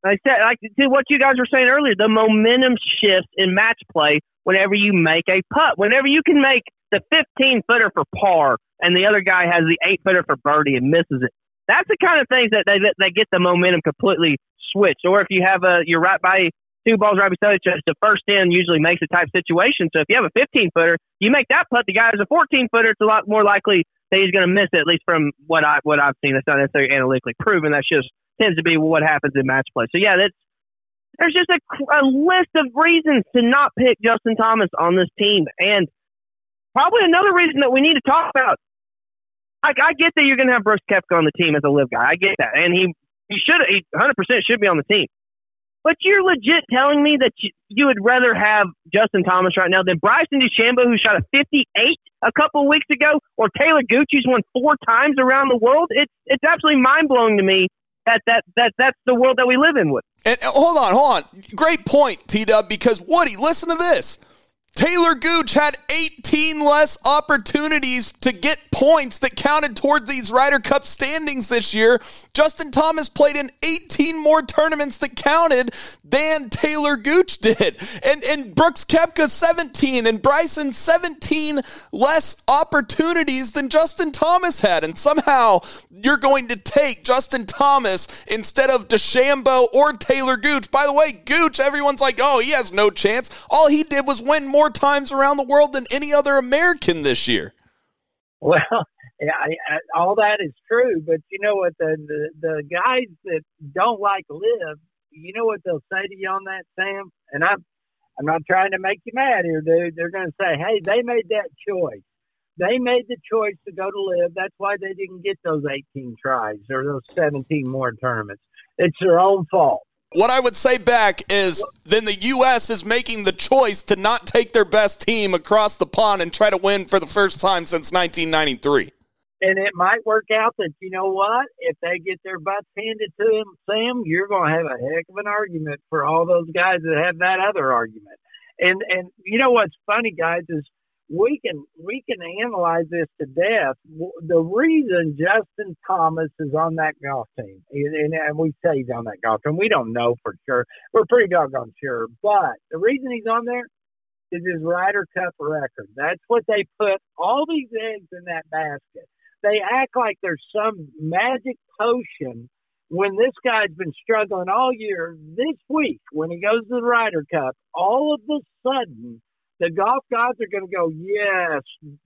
I said, like to what you guys were saying earlier, the momentum shifts in match play whenever you make a putt. Whenever you can make the 15 footer for par and the other guy has the eight footer for birdie and misses it. That's the kind of things that they that get the momentum completely switched. Or if you have a you're right by two balls right beside each other, the first in usually makes a type situation. So if you have a 15 footer, you make that putt. The guy has a 14 footer. It's a lot more likely that he's going to miss it. At least from what I what I've seen, it's not necessarily analytically proven. That's just tends to be what happens in match play. So yeah, that's there's just a, a list of reasons to not pick Justin Thomas on this team, and probably another reason that we need to talk about. I, I get that you're going to have Brooks Koepka on the team as a LIV guy. I get that, and he he should he 100 percent should be on the team. But you're legit telling me that you, you would rather have Justin Thomas right now than Bryson DeChambeau, who shot a 58 a couple weeks ago, or Talor who's won four times around the world. It's it's absolutely mind blowing to me that that that that's the world that we live in with. And uh, hold on, hold on. Great point, T Dub, because Woody, listen to this. Talor Gooch had 18 less opportunities to get points that counted toward these Ryder Cup standings this year. Justin Thomas played in 18 more tournaments that counted than Talor Gooch did. And and Brooks Koepka 17 and Bryson 17 less opportunities than Justin Thomas had. And somehow you're going to take Justin Thomas instead of DeChambeau or Taylor Gooch. By the way, Gooch, everyone's like, oh, he has no chance. All he did was win more times around the world than any other American this year. Well, yeah, I, I, all that is true, but you know what? The, the the guys that don't like LIV, you know what they'll say to you on that, Sam? And I'm I'm not trying to make you mad here, dude. They're going to say, "Hey, they made that choice. They made the choice to go to LIV. That's why they didn't get those 18 tries or those 17 more tournaments. It's their own fault." What I would say back is then the U.S. is making the choice to not take their best team across the pond and try to win for the first time since 1993. And it might work out that you know what? If they get their butts handed to them, Sam, you're going to have a heck of an argument for all those guys that have that other argument. And and you know what's funny, guys, is we can we can analyze this to death. The reason Justin Thomas is on that golf team, and, and we say he's on that golf team, we don't know for sure. We're pretty doggone sure, but the reason he's on there is his Ryder Cup record. That's what they put all these eggs in that basket. They act like there's some magic potion when this guy's been struggling all year. This week, when he goes to the Ryder Cup, all of a sudden the golf gods are going to go, yes,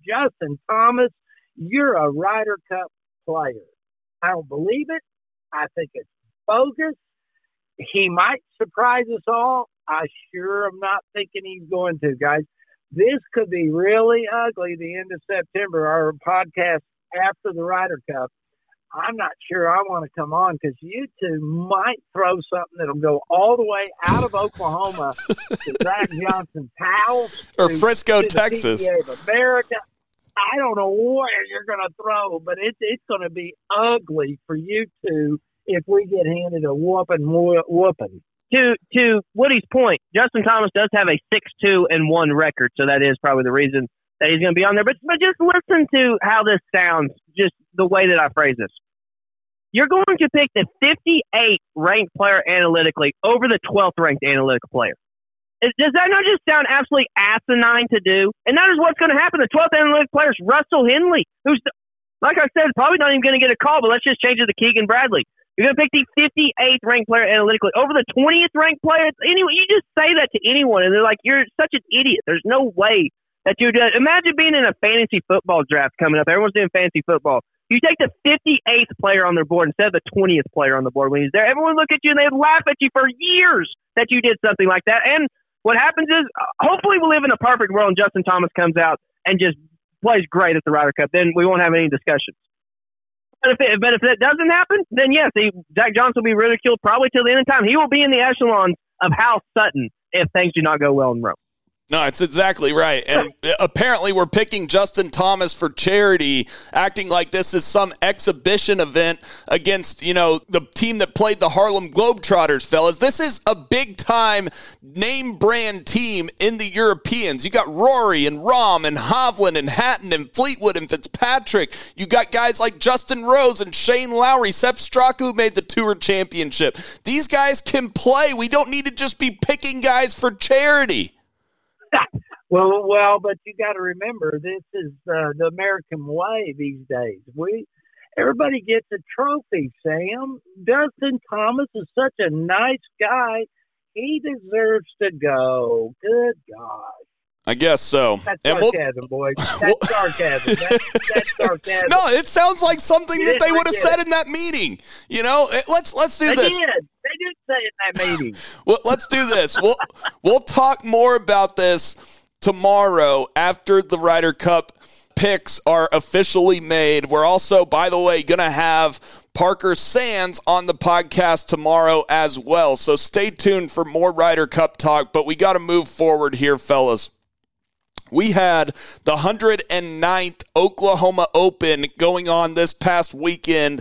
Justin Thomas, you're a Ryder Cup player. I don't believe it. I think it's bogus. He might surprise us all. I sure am not thinking he's going to, guys. This could be really ugly the end of September, our podcast after the Ryder Cup. I'm not sure I want to come on because you two might throw something that'll go all the way out of Oklahoma to Zach Johnson's house Or to- Frisco, to Texas. PGA of America. I don't know where you're going to throw, but it's it's going to be ugly for you two if we get handed a whooping, who- whooping. to to Woody's point, Justin Thomas does have a six two and one record, so that is probably the reason that he's going to be on there. But but just listen to how this sounds, just the way that I phrase this. You're going to pick the 58th ranked player analytically over the 12th ranked analytical player. Does that not just sound absolutely asinine to do? And that is what's going to happen. The 12th analytic player is Russell Henley, who's, like I said, probably not even going to get a call, but let's just change it to Keegan Bradley. You're going to pick the 58th ranked player analytically over the 20th ranked player. Anyway, you just say that to anyone, and they're like, "You're such an idiot." There's no way that you do. Imagine being in a fantasy football draft coming up. Everyone's doing fantasy football. You take the 58th player on their board instead of the 20th player on the board when he's there. Everyone look at you and they laugh at you for years that you did something like that. And what happens is, uh, hopefully, we live in a perfect world and Justin Thomas comes out and just plays great at the Ryder Cup. Then we won't have any discussions. But if, it, but if that doesn't happen, then yes, he, Zach Johnson will be ridiculed probably till the end of time. He will be in the echelons of Hal Sutton if things do not go well in Rome. No, it's exactly right. And apparently, we're picking Justin Thomas for charity, acting like this is some exhibition event against, you know, the team that played the Harlem Globetrotters, fellas. This is a big time name brand team in the Europeans. You got Rory and Rahm and Hovland and Hatton and Fleetwood and Fitzpatrick. You got guys like Justin Rose and Shane Lowry, Sepp Straka, made the Tour Championship. These guys can play. We don't need to just be picking guys for charity. Well, well, but you got to remember, this is uh, the American way these days. We everybody gets a trophy. Sam Dustin Thomas is such a nice guy. He deserves to go. Good God. I guess so. that's And we'll- boys. That's sarcasm. That's, that's sarcasm. no, it sounds like something You that they would have said in that meeting. You know, Eh, let's let's do this. they this. did. They did say it in that meeting. Well, let's do this. We'll we'll talk more about this tomorrow after the Ryder Cup picks are officially made. We're also, by the way, going to have Parker Sands on the podcast tomorrow as well. So stay tuned for more Ryder Cup talk, but we got to move forward here, fellas. We had the 109th Oklahoma Open going on this past weekend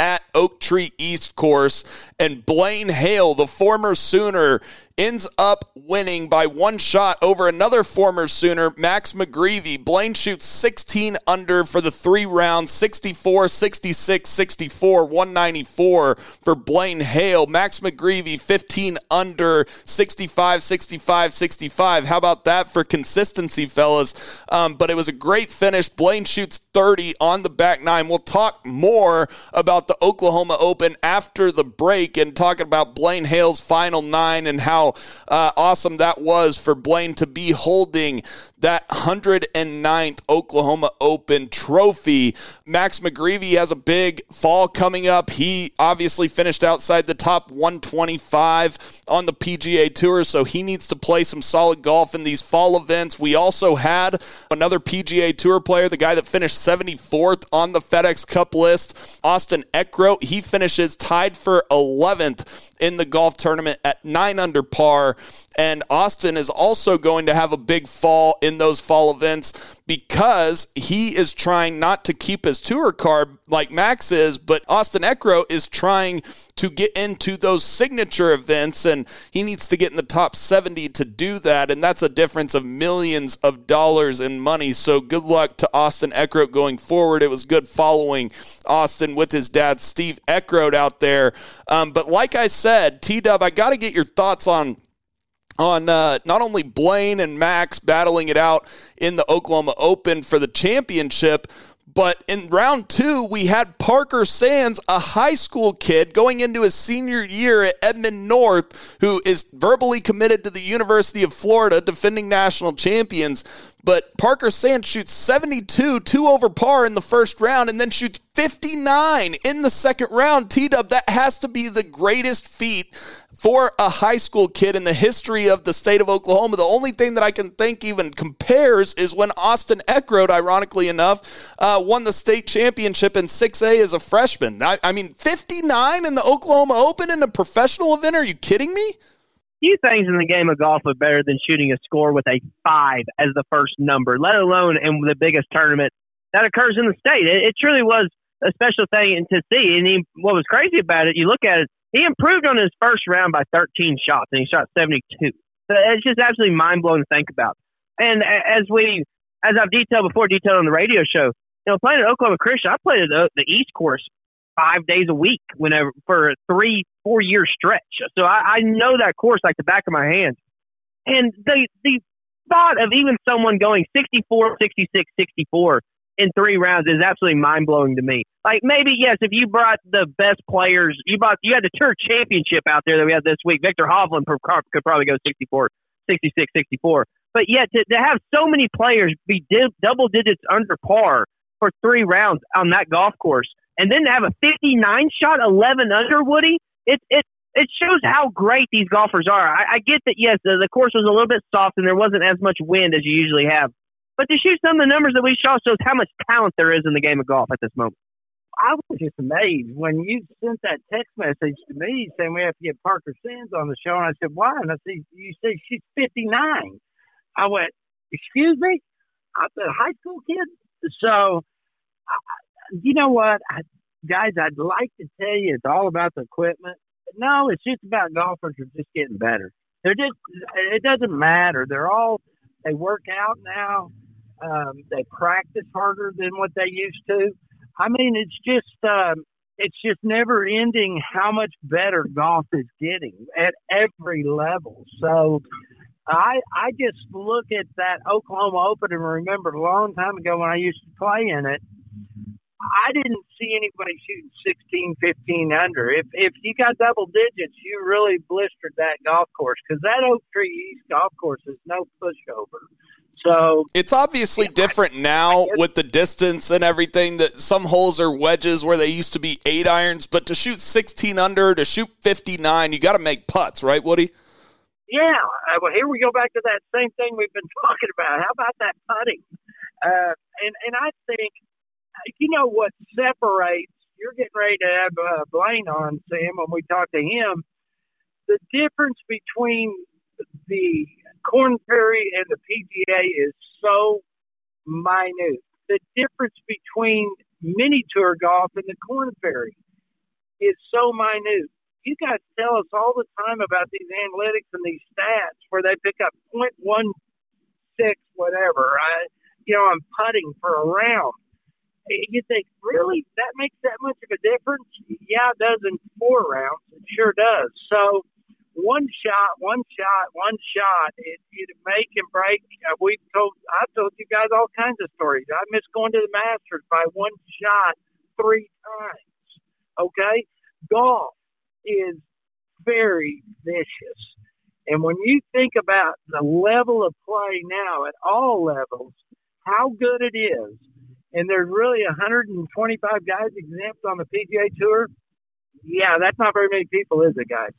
at Oak Tree East Course, and Blaine Hale, the former Sooner, ends up winning by one shot over another former Sooner, Max McGreevy. Blaine shoots 16 under for the three rounds 64, 66, 64, 194 for Blaine Hale. Max McGreevy 15 under 65, 65, 65. How about that for consistency, fellas? Um, but it was a great finish. Blaine shoots 30 on the back nine. We'll talk more about the Oklahoma Open after the break and talking about Blaine Hale's final nine and how uh, awesome. That was for Blaine to be holding that 109th Oklahoma Open trophy. Max McGreevy has a big fall coming up. He obviously finished outside the top 125 on the PGA Tour, so he needs to play some solid golf in these fall events. We also had another PGA Tour player, the guy that finished 74th on the FedEx Cup list, Austin Eckroat. He finishes tied for 11th in the golf tournament at 9 under par. And Austin is also going to have a big fall in those fall events because he is trying not to keep his tour card like Max is, but Austin Eckroat is trying to get into those signature events and he needs to get in the top 70 to do that. And that's a difference of millions of dollars in money. So good luck to Austin Eckroat going forward. It was good following Austin with his dad, Steve Eckroat, out there. Um, but like I said, T Dub, I got to get your thoughts on on uh, not only Blaine and Max battling it out in the Oklahoma Open for the championship, but in round two, we had Parker Sands, a high school kid going into his senior year at Edmond North, who is verbally committed to the University of Florida, defending national champions. But Parker Sands shoots 72, two over par in the first round, and then shoots 59 in the second round. T Dub, that has to be the greatest feat for a high school kid in the history of the state of Oklahoma. The only thing that I can think even compares is when Austin Eckroat, ironically enough, uh, won the state championship in 6A as a freshman. I, I mean, 59 in the Oklahoma Open in a professional event? Are you kidding me? few things in the game of golf are better than shooting a score with a five as the first number, let alone in the biggest tournament that occurs in the state. It, it truly was a special thing to see. And he, what was crazy about it, you look at it, he improved on his first round by 13 shots, and he shot 72. So it's just absolutely mind blowing to think about. And as we, as I've detailed before, detailed on the radio show, you know, playing at Oklahoma Christian, I played at the, the East Course five days a week whenever for a three, four year stretch. So I, I know that course like the back of my hand. And the the thought of even someone going 64, 66, 64 in three rounds is absolutely mind blowing to me. Like maybe yes, if you brought the best players, you brought you had the tour championship out there that we had this week. Viktor Hovland could probably go 64, 66, 64. But yet to, to have so many players be di- double digits under par for three rounds on that golf course and then to have a 59 shot 11 under Woody, it it it shows how great these golfers are. I, I get that yes, the, the course was a little bit soft and there wasn't as much wind as you usually have, but to shoot some of the numbers that we saw shows how much talent there is in the game of golf at this moment. I was just amazed when you sent that text message to me saying we have to get Parker Sands on the show, and I said, "Why?" And I said, "You said she's 59." I went, "Excuse me?" I said, "High school kid." So you know what, I, guys? I'd like to tell you it's all about the equipment. No, it's just about golfers are just getting better. They're just. It doesn't matter. They're all. They work out now. Um, they practice harder than what they used to. I mean, it's just. Um, it's just never ending how much better golf is getting at every level. So I I just look at that Oklahoma Open and remember a long time ago when I used to play in it I didn't see anybody shooting 16, 15 under. If if you got double digits, you really blistered that golf course because that Oak Tree East golf course is no pushover. So it's obviously different now with the distance and everything. That some holes are wedges where they used to be eight irons, but to shoot 16 under, to shoot 59, you got to make putts, right, Woody? Yeah. Uh, well, here we go back to that same thing we've been talking about. How about that putting? Uh, and and I think you know what separates? You're getting ready to have uh, Blaine on, Sam, when we talk to him. The difference between the Korn Ferry and the PGA is so minute. The difference between mini tour golf and the Korn Ferry is so minute. You guys tell us all the time about these analytics and these stats where they pick up 0.16 whatever. I, you know, I'm putting for a round you think, really, that makes that much of a difference? Yeah, it does in four rounds. It sure does. So, one shot, one shot, one shot. It, it make and break. Uh, we've told, I've told you guys all kinds of stories. I missed going to the Masters by one shot three times. Okay, golf is very vicious. And when you think about the level of play now at all levels, how good it is and there's really 125 guys exempt on the PGA Tour, yeah, that's not very many people, is it, guys?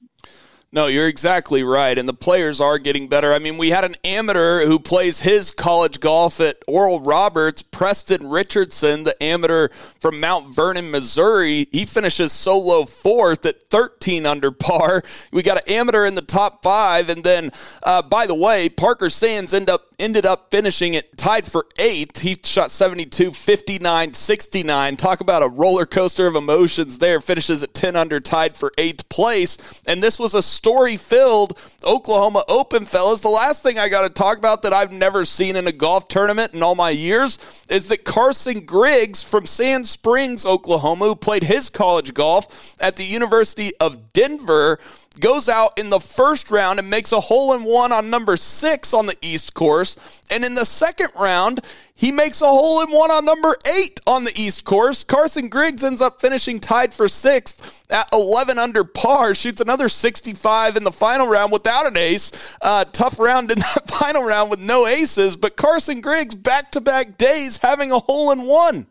No, you're exactly right. And the players are getting better. I mean, we had an amateur who plays his college golf at Oral Roberts, Preston Richardson, the amateur from Mount Vernon, Missouri. He finishes solo fourth at 13 under par. We got an amateur in the top five. And then, uh, by the way, Parker Sands end up ended up finishing it tied for eighth. He shot 72, 59, 69. Talk about a roller coaster of emotions there. Finishes at 10 under, tied for eighth place. And this was a story filled Oklahoma Open, fellas. The last thing I got to talk about that I've never seen in a golf tournament in all my years is that Carson Griggs from Sand Springs, Oklahoma, who played his college golf at the University of Denver, goes out in the first round and makes a hole in one on number six on the East course. And in the second round, he makes a hole in one on number eight on the East course. Carson Griggs ends up finishing tied for sixth at 11 under par, shoots another 65 in the final round without an ace. Uh, tough round in that final round with no aces, but Carson Griggs back to back days having a hole in one.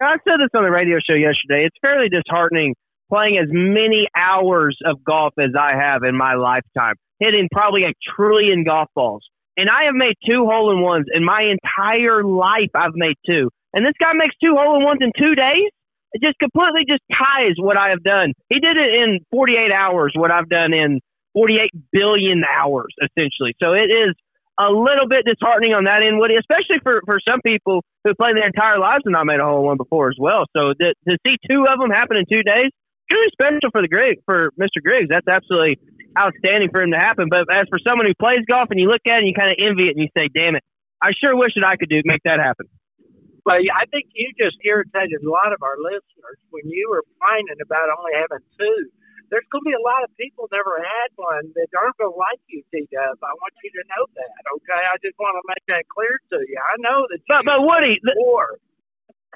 I said this on the radio show yesterday. It's fairly disheartening playing as many hours of golf as I have in my lifetime, hitting probably a trillion golf balls. And I have made two hole in ones in my entire life. I've made two. And this guy makes two hole in ones in two days. It just completely just ties what I have done. He did it in 48 hours, what I've done in 48 billion hours, essentially. So it is a little bit disheartening on that end, Woody, especially for, for some people who played their entire lives and not made a hole in one before as well. So to, to see two of them happen in two days, really special for the Greg for Mr. Griggs. That's absolutely outstanding for him to happen. But as for someone who plays golf and you look at it and you kind of envy it and you say, "Damn it, I sure wish that I could do make that happen." Well, I think you just irritated a lot of our listeners when you were whining about only having two. There's going to be a lot of people never had one that aren't going to like you, T Dub. I want you to know that, okay? I just want to make that clear to you. I know that. But, but Woody, the,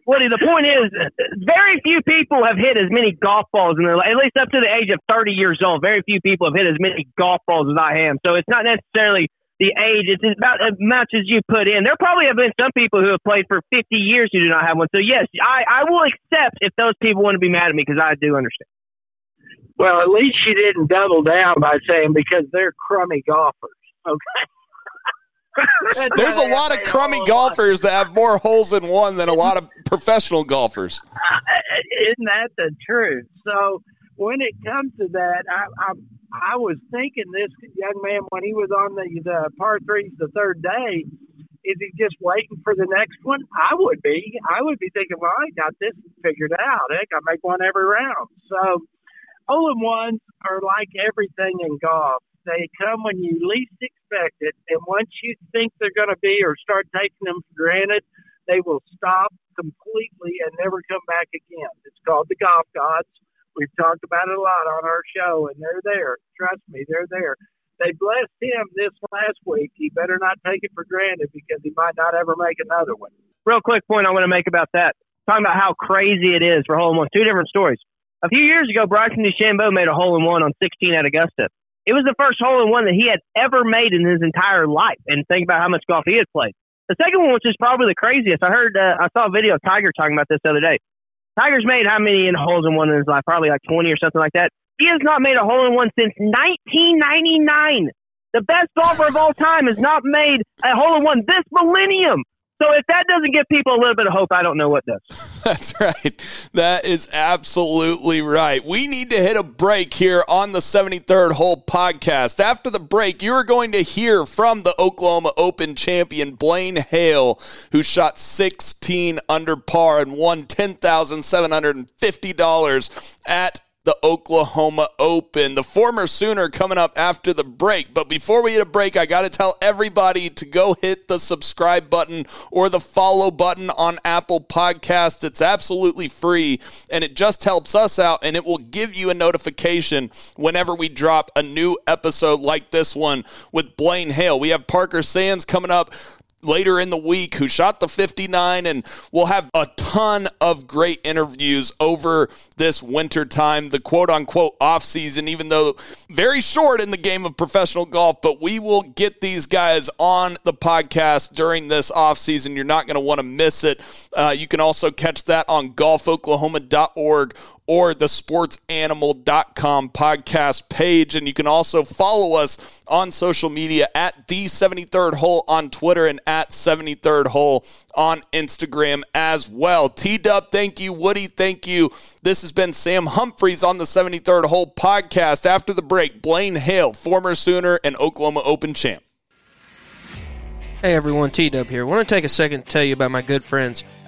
Woody, the point is, very few people have hit as many golf balls in their life, at least up to the age of 30 years old. Very few people have hit as many golf balls as I have. So it's not necessarily the age, it's about as much as you put in. There probably have been some people who have played for 50 years who do not have one. So, yes, I, I will accept if those people want to be mad at me because I do understand. Well, at least you didn't double down by saying because they're crummy golfers. Okay. There's a lot of crummy golfers that have more holes in one than a lot of professional golfers. Isn't that the truth? So when it comes to that, I, I I was thinking this young man when he was on the the par threes the third day, is he just waiting for the next one? I would be. I would be thinking, well, I got this figured out. Heck, I make one every round. So hole in ones are like everything in golf. They come when you least expect it, and once you think they're going to be or start taking them for granted, they will stop completely and never come back again. It's called the golf gods. We've talked about it a lot on our show, and they're there. Trust me, they're there. They blessed him this last week. He better not take it for granted because he might not ever make another one. Real quick point I want to make about that. Talking about how crazy it is for hole in one. Two different stories. A few years ago, Bryson DeChambeau made a hole in one on 16 at Augusta. It was the first hole in one that he had ever made in his entire life. And think about how much golf he had played. The second one, which is probably the craziest, I heard, uh, I saw a video of Tiger talking about this the other day. Tiger's made how many in holes in one in his life? Probably like 20 or something like that. He has not made a hole in one since 1999. The best golfer of all time has not made a hole in one this millennium. So if that doesn't give people a little bit of hope, I don't know what does. That's right. That is absolutely right. We need to hit a break here on the 73rd Hole podcast. After the break, you are going to hear from the Oklahoma Open champion, Blaine Hale, who shot 16 under par and won $10,750 at the Oklahoma Open. The former Sooner coming up after the break. But before we hit a break, I got to tell everybody to go hit the subscribe button or the follow button on Apple Podcast. It's absolutely free and it just helps us out and it will give you a notification whenever we drop a new episode like this one with Blaine Hale. We have Parker Sands coming up later in the week who shot the 59 and we'll have a ton of great interviews over this winter time the quote unquote off season even though very short in the game of professional golf but we will get these guys on the podcast during this off season. You're not going to want to miss it. Uh, you can also catch that on golfoklahoma.org or the sportsanimal.com podcast page. And you can also follow us on social media at the 73rd hole on Twitter and at 73rd hole on Instagram as well. T Dub, thank you. Woody, thank you. This has been Sam Humphreys on the 73rd hole podcast. After the break, Blaine Hale, former Sooner and Oklahoma Open champ. Hey everyone, T Dub here. I want to take a second to tell you about my good friends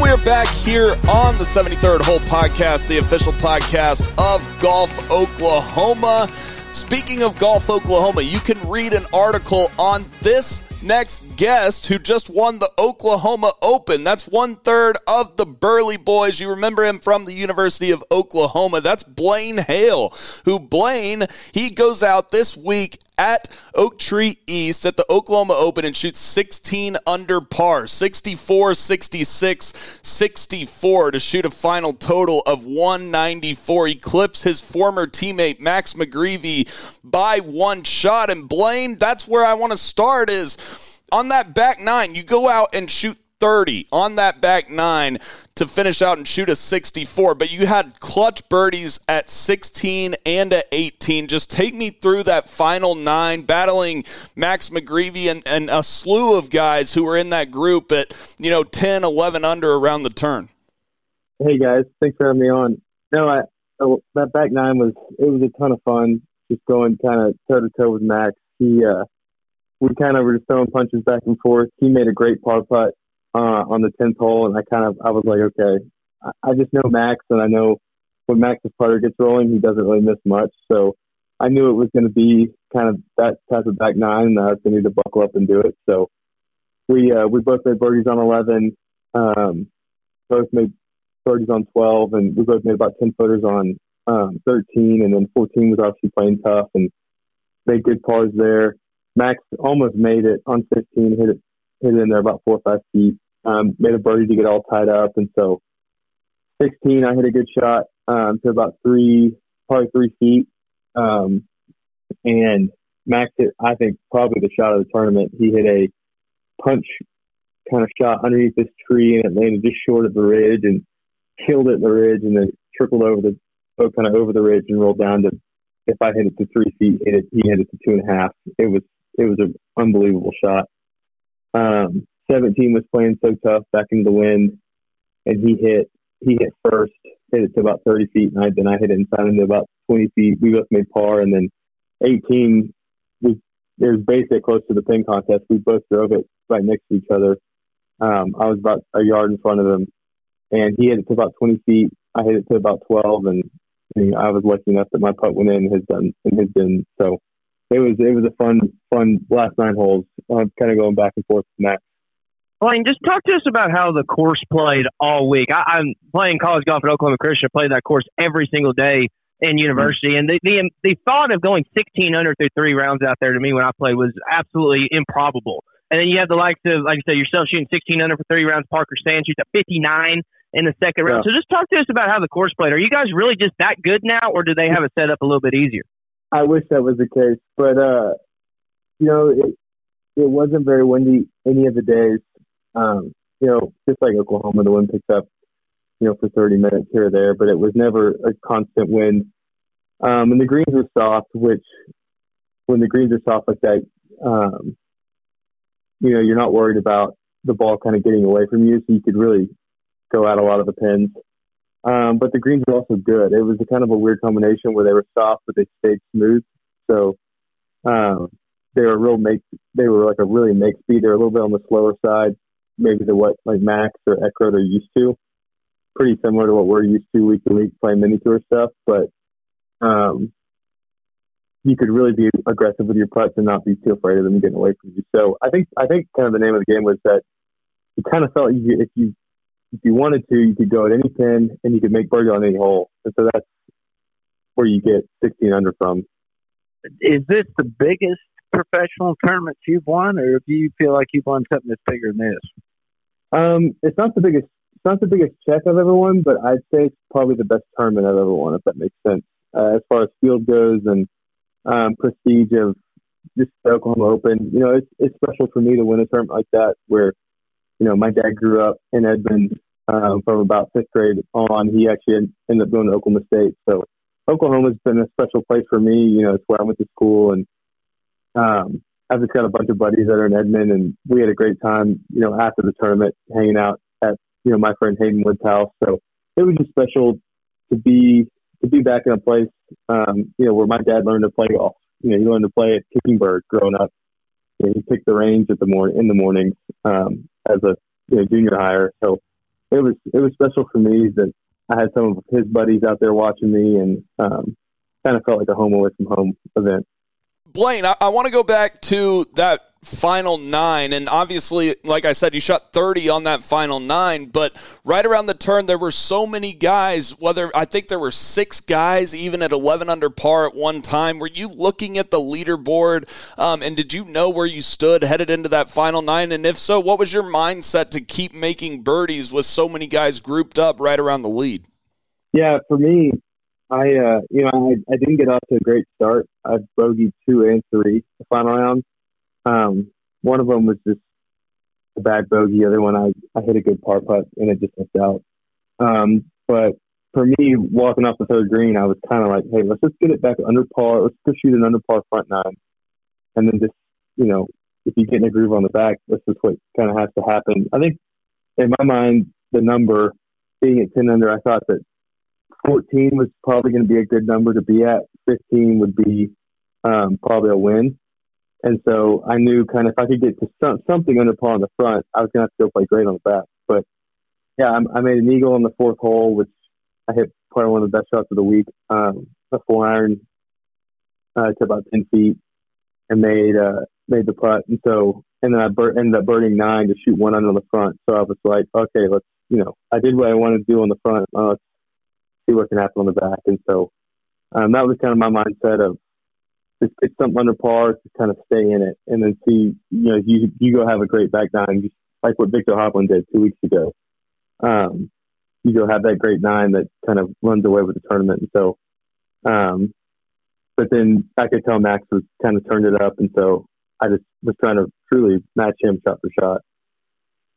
And we're back here on the 73rd Hole Podcast, the official podcast of Golf Oklahoma. Speaking of Golf Oklahoma, you can read an article on this next guest who just won the Oklahoma Open. That's one third of the Burley Boys. You remember him from the University of Oklahoma. That's Blaine Hale, who Blaine, he goes out this week at Oak Tree East at the Oklahoma Open and shoots 16 under par, 64, 66, 64 to shoot a final total of 194. He clips his former teammate Max McGreevy by one shot. And Blaine, that's where I want to start is on that back nine, you go out and shoot 30 on that back nine to finish out and shoot a 64. But you had clutch birdies at 16 and at 18. Just take me through that final nine, battling Max McGreevy and, and a slew of guys who were in that group at, you know, 10, 11 under around the turn. Hey guys, thanks for having me on. No, I, that back nine was, it was a ton of fun just going kind of toe to toe with Max. He, uh, we kind of were just throwing punches back and forth. He made a great par putt uh, on the tenth hole, and I kind of I was like, okay, I, just know Max, and I know when Max's putter gets rolling, he doesn't really miss much. So I knew it was going to be kind of that type of back nine, and I was going to need to buckle up and do it. So we uh, we both made birdies on eleven, um, both made birdies on twelve, and we both made about ten footers on um, thirteen, and then fourteen was obviously playing tough and made good pars there. Max almost made it on 15, hit it hit it in there about four or five feet. Um, made a birdie to get all tied up, and so 16, I hit a good shot um, to about three, probably three feet, um, and Max hit, I think, probably the shot of the tournament. He hit a punch kind of shot underneath this tree, and it landed just short of the ridge and killed it in the ridge, and then trickled over the, oh, kind of over the ridge and rolled down to. If I hit it to three feet, hit it, he hit it to two and a half. It was it was an unbelievable shot. Um, 17 was playing so tough back in the wind, and he hit he hit first, hit it to about 30 feet, and I, then I hit it inside into about 20 feet. We both made par, and then 18 was it was basically close to the pin contest. We both drove it right next to each other. Um, I was about a yard in front of him, and he hit it to about 20 feet. I hit it to about 12, and, and I was lucky enough that my putt went in. Has done and has been so it was it was a fun fun last nine holes. I'm kind of going back and forth from that. Blaine, just talk to us about how the course played all week. I, I'm playing college golf at Oklahoma Christian. I played that course every single day in university, and the, the the thought of going 16 under through three rounds out there to me when I played was absolutely improbable. And then you have the likes of, like you said, yourself shooting 16 under for three rounds. Parker Sand shoots at 59 in the second round. Yeah. So just talk to us about how the course played. Are you guys really just that good now, or do they have it set up a little bit easier? I wish that was the case, but uh, you know, it it wasn't very windy any of the days. Um, you know, just like Oklahoma, the wind picked up, you know, for 30 minutes here or there, but it was never a constant wind. Um, and the greens were soft, which when the greens are soft like that, um, you know, you're not worried about the ball kind of getting away from you, so you could really go out a lot of the pins. Um, but the greens were also good. It was a kind of a weird combination where they were soft, but they stayed smooth. So um, they were real make. They were like a really make speed. They're a little bit on the slower side, maybe to what like Max or Eckroat are used to. Pretty similar to what we're used to week to week playing mini tour stuff, but um, you could really be aggressive with your putts and not be too afraid of them getting away from you. So I think I think kind of the name of the game was that you kind of felt you, if you if you wanted to, you could go at any pin and you could make birdie on any hole, and so that's where you get 16 under from. Is this the biggest professional tournaments you've won, or do you feel like you've won something that's bigger than this? Um, it's not the biggest. It's not the biggest check I've ever won, but I'd say it's probably the best tournament I've ever won, if that makes sense. Uh, as far as field goes and um, prestige of just the Oklahoma Open, you know, it's it's special for me to win a tournament like that, where you know my dad grew up in Edmond um, from about fifth grade on. He actually ended up going to Oklahoma State, so Oklahoma's been a special place for me. You know, it's where I went to school, and um, I've just got a bunch of buddies that are in Edmond, and we had a great time. You know, after the tournament, hanging out at you know my friend Hayden Wood's house. So it was just special to be to be back in a place, um, you know, where my dad learned to play golf. You know, he learned to play at Kickingbird growing up. You know, he picked the range at the morning in the mornings um, as a you know, junior hire. So it was it was special for me that I had some of his buddies out there watching me, and um, kind of felt like a home away from home event. Blaine, I, I want to go back to that final nine. And obviously, like I said, you shot 30 on that final nine. But right around the turn, there were so many guys, whether I think there were six guys even at 11 under par at one time. Were you looking at the leaderboard? Um, and did you know where you stood headed into that final nine? And if so, what was your mindset to keep making birdies with so many guys grouped up right around the lead? Yeah, for me, I uh, you know I, I didn't get off to a great start. I bogeyed two and three the final round. Um, one of them was just a bad bogey. The other one I I hit a good par putt and it just missed out. Um, but for me, walking off the third green, I was kind of like, hey, let's just get it back under par. Let's just shoot an under par front nine, and then just you know if you get in a groove on the back, that's just what kind of has to happen. I think in my mind, the number being at ten under, I thought that 14 was probably going to be a good number to be at. 15 would be um, probably a win. And so I knew kind of if I could get to some, something under par on the front, I was going to have to go play great on the back. But yeah, I, I made an eagle on the fourth hole, which I hit probably one of the best shots of the week. Um, a four iron uh, to about 10 feet and made uh, made the putt. And so and then I bur- ended up birding nine to shoot one under the front. So I was like, okay, let's you know, I did what I wanted to do on the front. Uh, see what can happen on the back. And so um, that was kind of my mindset of just get something under par, to kind of stay in it, and then see, you know, you you go have a great back nine, just like what Viktor Hovland did two weeks ago. Um, you go have that great nine that kind of runs away with the tournament. And so, um, but then I could tell Max was kind of turned it up, and so I just was trying to truly match him shot for shot.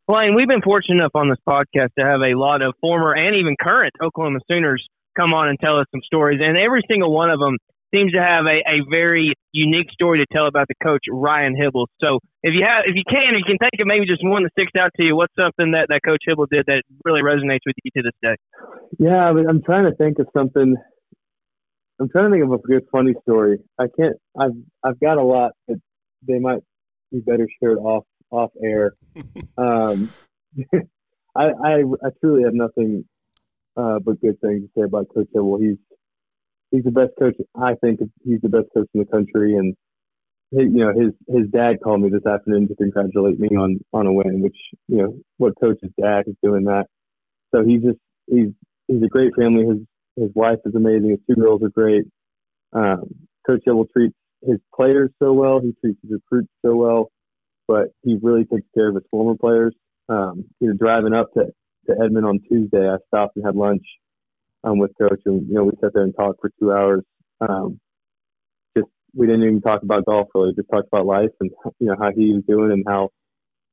Blaine, we've been fortunate enough on this podcast to have a lot of former and even current Oklahoma Sooners come on and tell us some stories, and every single one of them seems to have a, a very unique story to tell about the coach Ryan Hybl. So if you have, if you can, you can think of maybe just one that sticks out to you. What's something that that Coach Hybl did that really resonates with you to this day? Yeah, I'm trying to think of something. I'm trying to think of a good funny story. I can't. I've I've got a lot, but they might be better shared off off air. um, I, I I truly have nothing uh, but good things to say about Coach Hybl. He's he's the best coach. I think he's the best coach in the country, and you know his his dad called me this afternoon to congratulate me on on a win, which you know what coach's dad is doing that. So he's just he's he's a great family. His his wife is amazing. His two girls are great. Um, coach Hybl treats his players so well. He treats his recruits so well, but he really takes care of his former players. Um, you know, driving up to to Edmond on Tuesday, I stopped and had lunch um, with coach, and you know we sat there and talked for two hours. Um, just we didn't even talk about golf really, just talked about life and you know how he was doing and how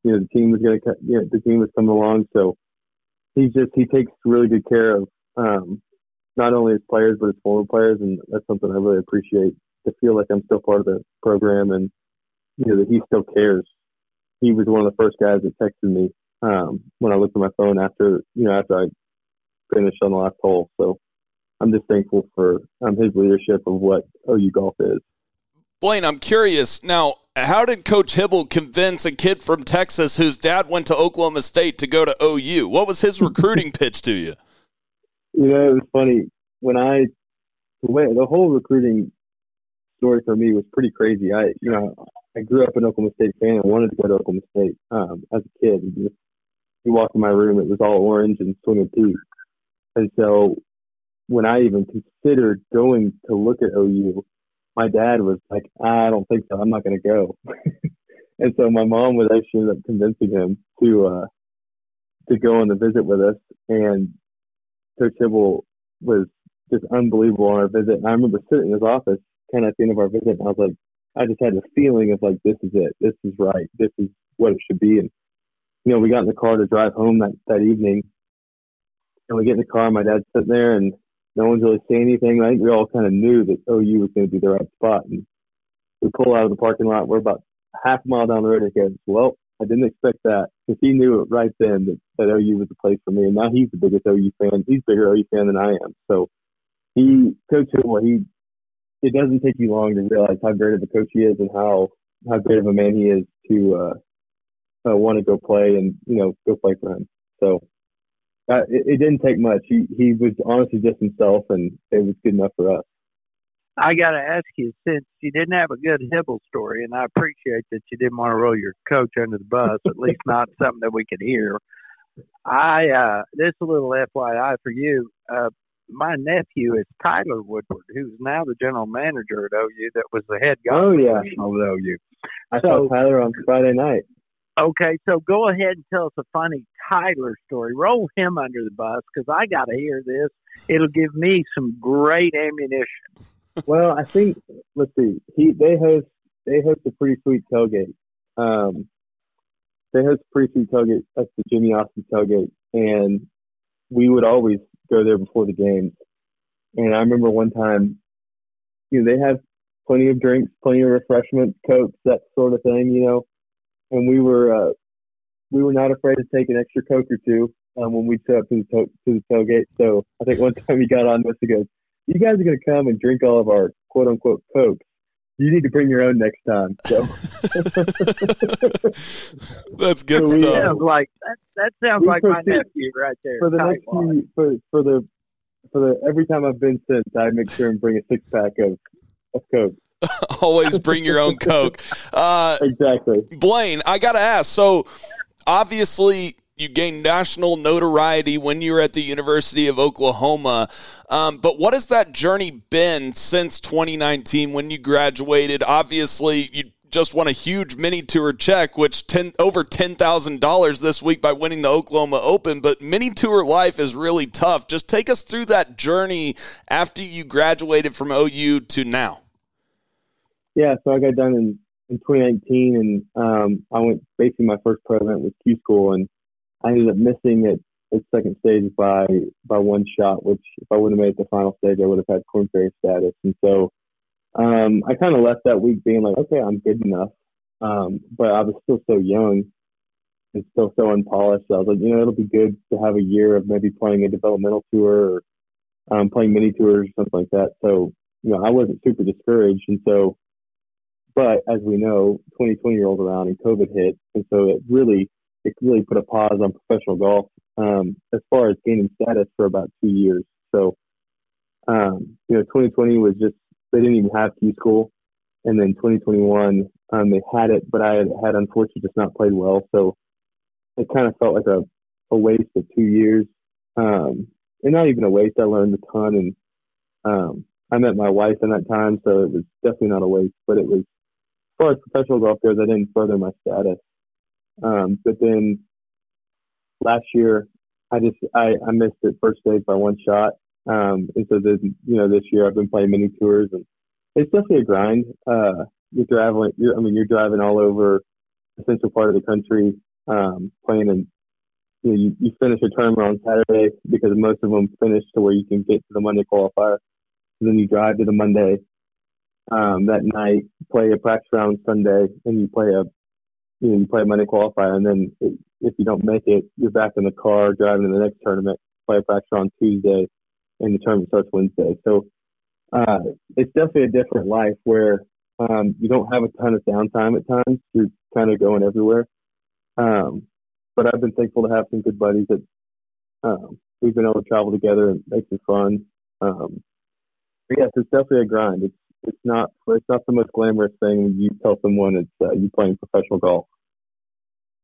you know the team was going to you know the team was coming along. So he's just he takes really good care of um, not only his players but his former players, and that's something I really appreciate. To feel like I'm still part of the program and you know that he still cares. He was one of the first guys that texted me um, when I looked at my phone after you know after I finished on the last hole. So I'm just thankful for um, his leadership of what OU golf is. Blaine, I'm curious now. How did Coach Hybl convince a kid from Texas whose dad went to Oklahoma State to go to OU? What was his recruiting pitch to you? You know, it was funny when I the way the whole recruiting story for me was pretty crazy. I, you know, I grew up an Oklahoma State fan and wanted to go to Oklahoma State um, as a kid. And just you walk in my room, it was all orange and swinging teeth. And so when I even considered going to look at OU, my dad was like, I don't think so. I'm not going to go. and so my mom was actually ended up convincing him to uh, to go on the visit with us. And Coach Hybl was just unbelievable on our visit. And I remember sitting in his office kind of at the end of our visit, and I was like, I just had the feeling of like, this is it. This is right. This is what it should be. And you know, we got in the car to drive home that that evening, and we get in the car. My dad's sitting there, and no one's really saying anything. I think we all kind of knew that oh, OU was going to be the right spot. And we pull out of the parking lot. We're about half a mile down the road, and he goes, "Well, I didn't expect that because he knew it right then that, that OU was the place for me. And now he's the biggest OU fan. He's bigger OU fan than I am. So he, Coach Hill, he, it doesn't take you long to realize how great of a coach he is and how how great of a man he is to uh, uh, want to go play and you know go play for him. So uh, it, it didn't take much. He he was honestly just himself, and it was good enough for us. I got to ask you, since you didn't have a good Hybl story, and I appreciate that you didn't want to roll your coach under the bus, at least not something that we could hear. I uh, this a little FYI for you. Uh, my nephew is Tyler Woodward, who's now the general manager at OU. That was the head guy. Oh, yeah. at OU. I So- saw Tyler on Friday night. Okay, so go ahead and tell us a funny Tyler story. Roll him under the bus because I got to hear this. It'll give me some great ammunition. well, I think let's see. He they host they host a pretty sweet tailgate. Um, they host a pretty sweet tailgate. That's the Jimmie Austin tailgate, and we would always go there before the game. And I remember one time, you know, they have plenty of drinks, plenty of refreshments, cokes, that sort of thing, you know. And we were uh, we were not afraid to take an extra coke or two um, when we showed up to the to, to the tailgate. So I think one time he got on us and goes, "You guys are going to come and drink all of our quote unquote cokes. You need to bring your own next time." So That's good So we, stuff. Sounds like that. That sounds We like my proceed- nephew right there. for the next Watt. few, for for the for the every time I've been since, I make sure and bring a six pack of of coke. Always bring your own Coke. Uh, Exactly. Blaine, I got to ask. So, obviously, you gained national notoriety when you were at the University of Oklahoma. Um, but what has that journey been since 2019 when you graduated? Obviously, you just won a huge mini tour check, which 10, over $10,000 this week by winning the Oklahoma Open. But mini tour life is really tough. Just take us through that journey after you graduated from OU to now. Yeah, so I got done in, in 2019, and um, I went basically my first pro event was Q School, and I ended up missing it at second stage by by one shot. Which if I would have made it the final stage, I would have had Korn Ferry status. And so um, I kind of left that week being like, okay, I'm good enough. Um, but I was still so young and still so unpolished. So I was like, you know, it'll be good to have a year of maybe playing a developmental tour or um, playing mini tours or something like that. So you know, I wasn't super discouraged, and so but as we know, 2020 rolled around and COVID hit, and so it really it really put a pause on professional golf um, as far as gaining status for about two years. So um, you know, 2020 was just they didn't even have Q school, and then 2021 um, they had it, but I had, unfortunately just not played well, so it kind of felt like a, a waste of two years, um, and not even a waste. I learned a ton, and um, I met my wife in that time, so it was definitely not a waste, but it was as far as professional golf goes, I didn't further my status. Um, but then last year, I just I, I missed it first stage by one shot. Um, and so then you know this year I've been playing mini tours, and it's definitely a grind. Uh, you're driving, you're, I mean, you're driving all over the central part of the country, um, playing and You, know, you, you finish a tournament on Saturday because most of them finish to where you can get to the Monday qualifier. And then you drive to the Monday um, that night, play a practice round Sunday, and you play a you know you play Monday qualifier, and then it, if you don't make it, you're back in the car driving to the next tournament, play a practice round Tuesday, and the tournament starts Wednesday. So uh, it's definitely a different life where um, you don't have a ton of downtime at times. You're kind of going everywhere. Um, but I've been thankful to have some good buddies that um, we've been able to travel together and make it fun. Um, but yes, it's definitely a grind. It's it's not it's not the most glamorous thing you tell someone it's uh, you playing professional golf.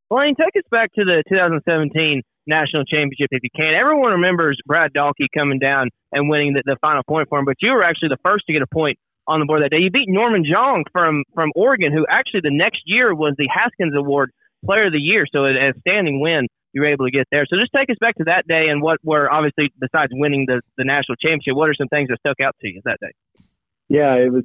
Blaine, take us back to the 2017 national championship if you can. Everyone remembers Brad Dalke coming down and winning the, the final point for him, but you were actually the first to get a point on the board that day. You beat Norman Xiong from from Oregon, who actually the next year was the Haskins Award Player of the Year. So a standing win, you were able to get there. So just take us back to that day and what were obviously besides winning the the national championship, what are some things that stuck out to you that day? Yeah, it was.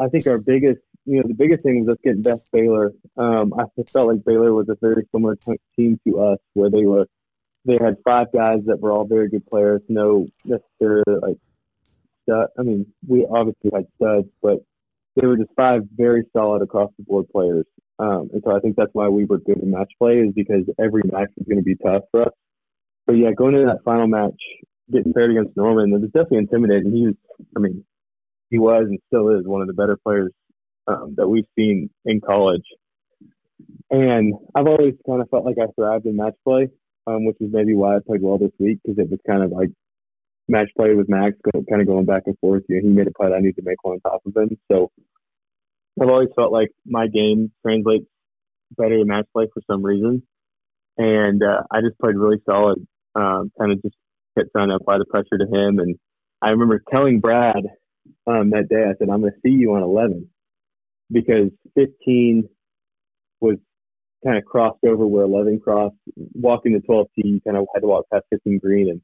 I think our biggest, you know, the biggest thing was us getting best Baylor. Um, I felt like Baylor was a very similar t- team to us, where they were they had five guys that were all very good players. No necessarily like stud. I mean, we obviously had studs, but they were just five very solid across the board players. Um, and so I think that's why we were good in match play is because every match was going to be tough for us. But yeah, going into that final match, getting paired against Norman, it was definitely intimidating. He was, I mean, he was and still is one of the better players um, that we've seen in college. And I've always kind of felt like I thrived in match play, um, which is maybe why I played well this week because it was kind of like match play with Max, kind of going back and forth. You know, he made a putt, I need to make one on top of him. So I've always felt like my game translates better to match play for some reason, and uh, I just played really solid. Um, kind of just kept trying to apply the pressure to him, and I remember telling Brad um, that day, I said, "I'm going to see you on 11," because 15 was kind of crossed over where 11 crossed. Walking the 12 tee, you kind of had to walk past 15 green, and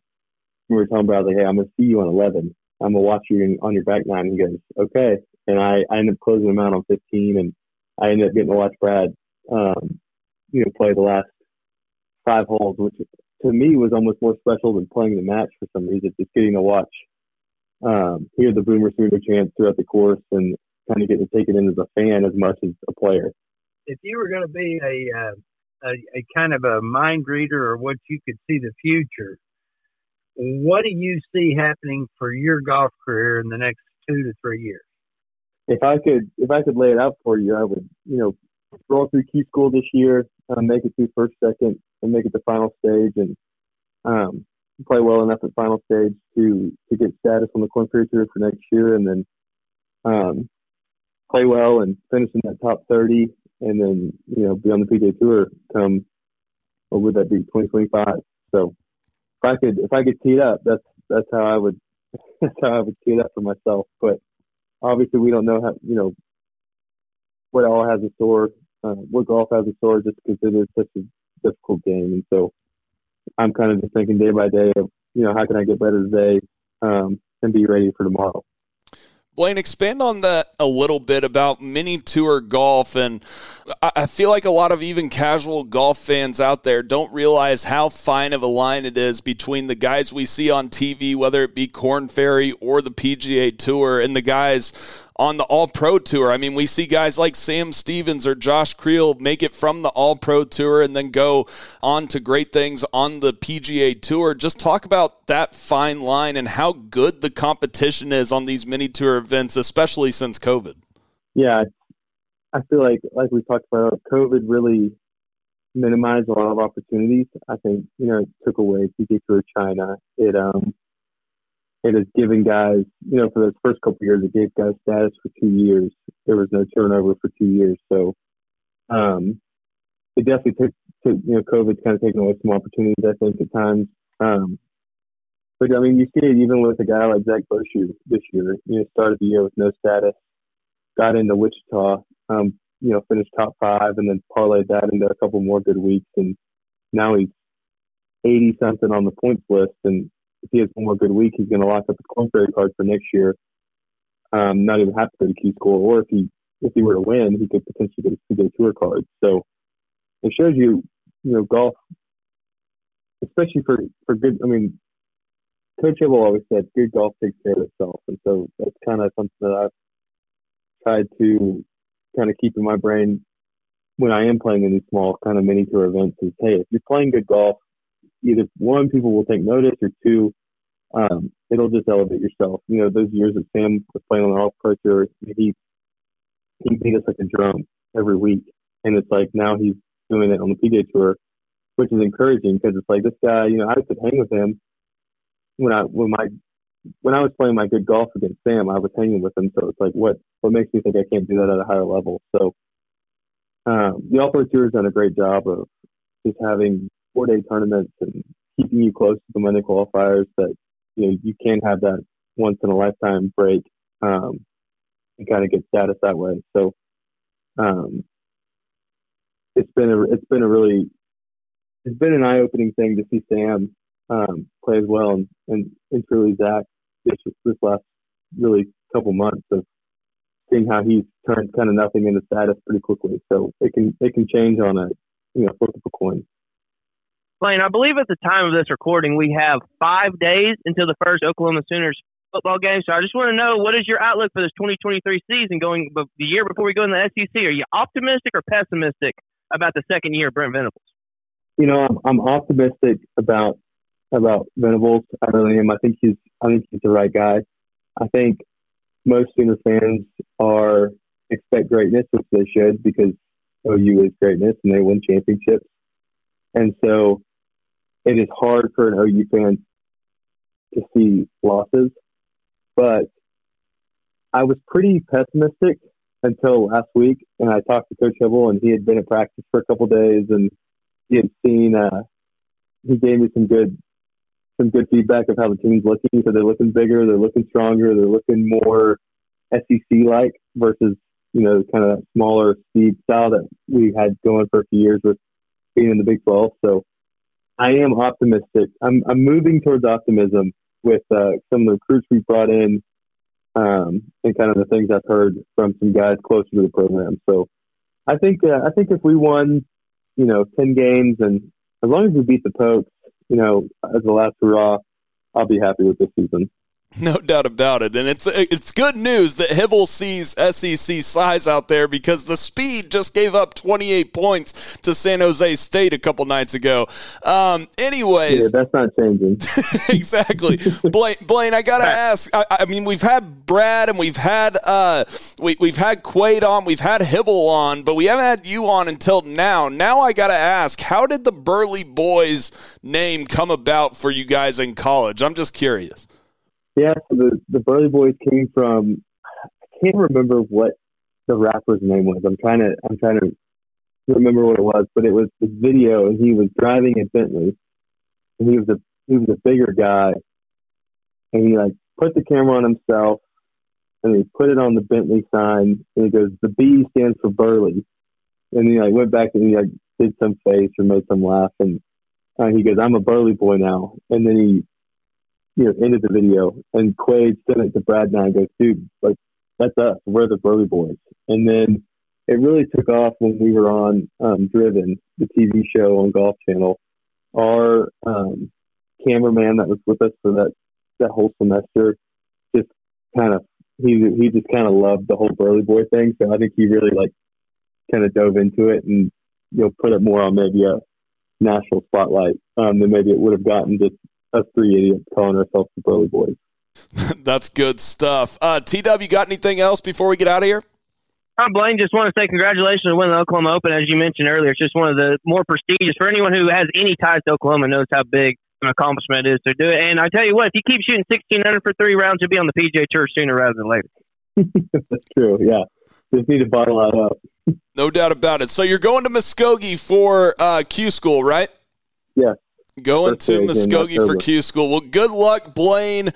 we were telling Brad like, "Hey, I'm going to see you on 11. I'm going to watch you on your back nine." And he goes, "Okay." And I, I ended up closing him out on 15, and I ended up getting to watch Brad, um, you know, play the last five holes, which to me was almost more special than playing the match for some reason. Just getting to watch, um, hear the boomer's boomer sooner chants throughout the course, and kind of get to take it in as a fan as much as a player. If you were going to be a, uh, a a kind of a mind reader or what you could see the future, what do you see happening for your golf career in the next two to three years? If I could, if I could lay it out for you, I would, you know, roll through Q School this year, uh, make it through first, second, and make it the final stage, and um, play well enough at final stage to to get status on the Ferry Tour for next year, and then um, play well and finish in that top 30, and then you know be on the PGA Tour come what would that be 2025? So if I could if I could tee it up, that's that's how I would that's how I would tee it up for myself. But obviously, we don't know how you know what all has in store, uh, what golf has in store, just because it is such a difficult game. And so I'm kind of just thinking day by day of you know how can I get better today um, and be ready for tomorrow. Blaine, expand on that a little bit about mini tour golf. And I feel like a lot of even casual golf fans out there don't realize how fine of a line it is between the guys we see on TV, whether it be Korn Ferry or the PGA Tour, and the guys on the All Pro Tour. I mean, we see guys like Sam Stevens or Josh Creel make it from the All Pro Tour and then go on to great things on the PGA Tour. Just talk about that fine line and how good the competition is on these mini tour events, especially since COVID. Yeah, I feel like, like we talked about, COVID really minimized a lot of opportunities. I think, you know, it took away PGA Tour China. It, um, it has given guys, you know, for those first couple years, it gave guys status for two years. There was no turnover for two years, so um, it definitely took, took you know, COVID's kind of taken away some opportunities. I think at times, um, but I mean, you see it even with a guy like Zach Bauchou this year. You know, started the year with no status, got into Wichita, um, you know, finished top five, and then parlayed that into a couple more good weeks, and now he's eighty something on the points list, and if he has one more good week, he's going to lock up Korn Ferry card for next year. Um, not even have to go to Q School, or if he if he were to win, he could potentially get a PGA Tour card. So it shows you, you know, golf, especially for for good. I mean, Coach Hybl always said, "Good golf takes care of itself," and so that's kind of something that I've tried to kind of keep in my brain when I am playing in these small kind of mini tour events. Is hey, if you're playing good golf, either one, people will take notice, or two, um, it'll just elevate yourself. You know, those years that Sam was playing on the Pro Tour, he he beat us like a drum every week, and it's like now he's doing it on the PGA Tour, which is encouraging because it's like this guy. You know, I could hang with him when I when my when I was playing my good golf against Sam, I was hanging with him. So it's like, what what makes me think I can't do that at a higher level? So um, the All Tour has done a great job of just having four day tournaments and keeping you close to the Monday qualifiers. That you know you can have that once in a lifetime break um, and kind of get status that way. So um, it's been a it's been a really it's been an eye opening thing to see Sam um, play as well and, and, and truly Zach this this last really couple months of seeing how he's turned kind of nothing into status pretty quickly. So it can it can change on a you know flip of a coin. I believe at the time of this recording, we have five days until the first Oklahoma Sooners football game. So I just want to know what is your outlook for this 2023 season going the year before we go in the SEC? Are you optimistic or pessimistic about the second year of Brent Venables? You know, I'm, I'm optimistic about about Venables. I really am. I think he's I think he's the right guy. I think most Sooner fans are expect greatness, which they should, because OU is greatness and they win championships. And so it is hard for an OU fan to see losses. But I was pretty pessimistic until last week, and I talked to Coach Hybl, and he had been at practice for a couple days, and he had seen. Uh, he gave me some good some good feedback of how the team's looking. So they're looking bigger, they're looking stronger, they're looking more SEC like versus you know kind of that smaller speed style that we had going for a few years with being in the Big 12. So I am optimistic. I'm I'm moving towards optimism with uh, some of the recruits we brought in um, and kind of the things I've heard from some guys closer to the program. So I think uh, I think if we won, you know, ten games and as long as we beat the Pokes, you know, as the last hurrah, I'll be happy with this season. No doubt about it, and it's it's good news that Hybl sees SEC size out there because the speed just gave up 28 points to San Jose State a couple nights ago. Um, anyways, yeah, that's not changing. exactly, Blaine. Blaine, I gotta ask. I, I, mean, we've had Brad and we've had uh, we we've had Quade on, we've had Hybl on, but we haven't had you on until now. Now I gotta ask, how did the Burley Boys name come about for you guys in college? I'm just curious. Yeah, so the the Burley Boys came from. I can't remember what the rapper's name was. I'm trying to I'm trying to remember what it was, but it was this video, and he was driving a Bentley, and he was a he was a bigger guy, and he like put the camera on himself, and he put it on the Bentley sign, and he goes, "The B stands for Burley," and he like went back and he like did some face or made some laugh, and uh, he goes, "I'm a Burley boy now," and then he you know, ended the video, and Quade sent it to Brad and I and goes, dude, like, that's us. We're the Burley Boys. And then it really took off when we were on um, Driven, the TV show on Golf Channel. Our um, cameraman that was with us for that that whole semester just kind of he he just kind of loved the whole Burly Boy thing. So I think he really like kind of dove into it and you know put it more on maybe a national spotlight um, than maybe it would have gotten just us three idiots calling ourselves the Burley Boys. That's good stuff. Uh, TW, got anything else before we get out of here? Hi, Blaine. Just want to say congratulations on winning the Oklahoma Open. As you mentioned earlier, it's just one of the more prestigious for anyone who has any ties to Oklahoma knows how big an accomplishment it is to do it. And I tell you what, if you keep shooting 1600 for three rounds, you'll be on the PGA Tour sooner rather than later. That's true. Yeah. Just need to bottle that up. no doubt about it. So you're going to Muskogee for uh, Q School, right? Yeah. Going to Muskogee for Q School. Well, good luck, Blaine.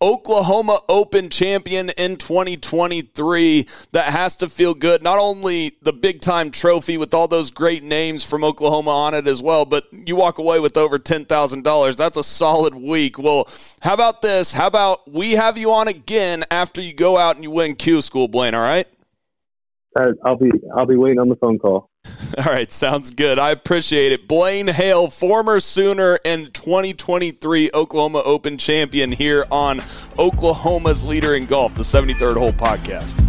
Oklahoma Open champion in 2023. That has to feel good. Not only the big time trophy with all those great names from Oklahoma on it as well, but you walk away with over $10,000. That's a solid week. Well, how about this? How about we have you on again after you go out and you win Q School, Blaine, all right? I'll be I'll be waiting on the phone call. All right, sounds good. I appreciate it. Blaine Hale, former Sooner and 2023 Oklahoma Open champion here on Oklahoma's Leader in Golf, the 73rd Hole podcast.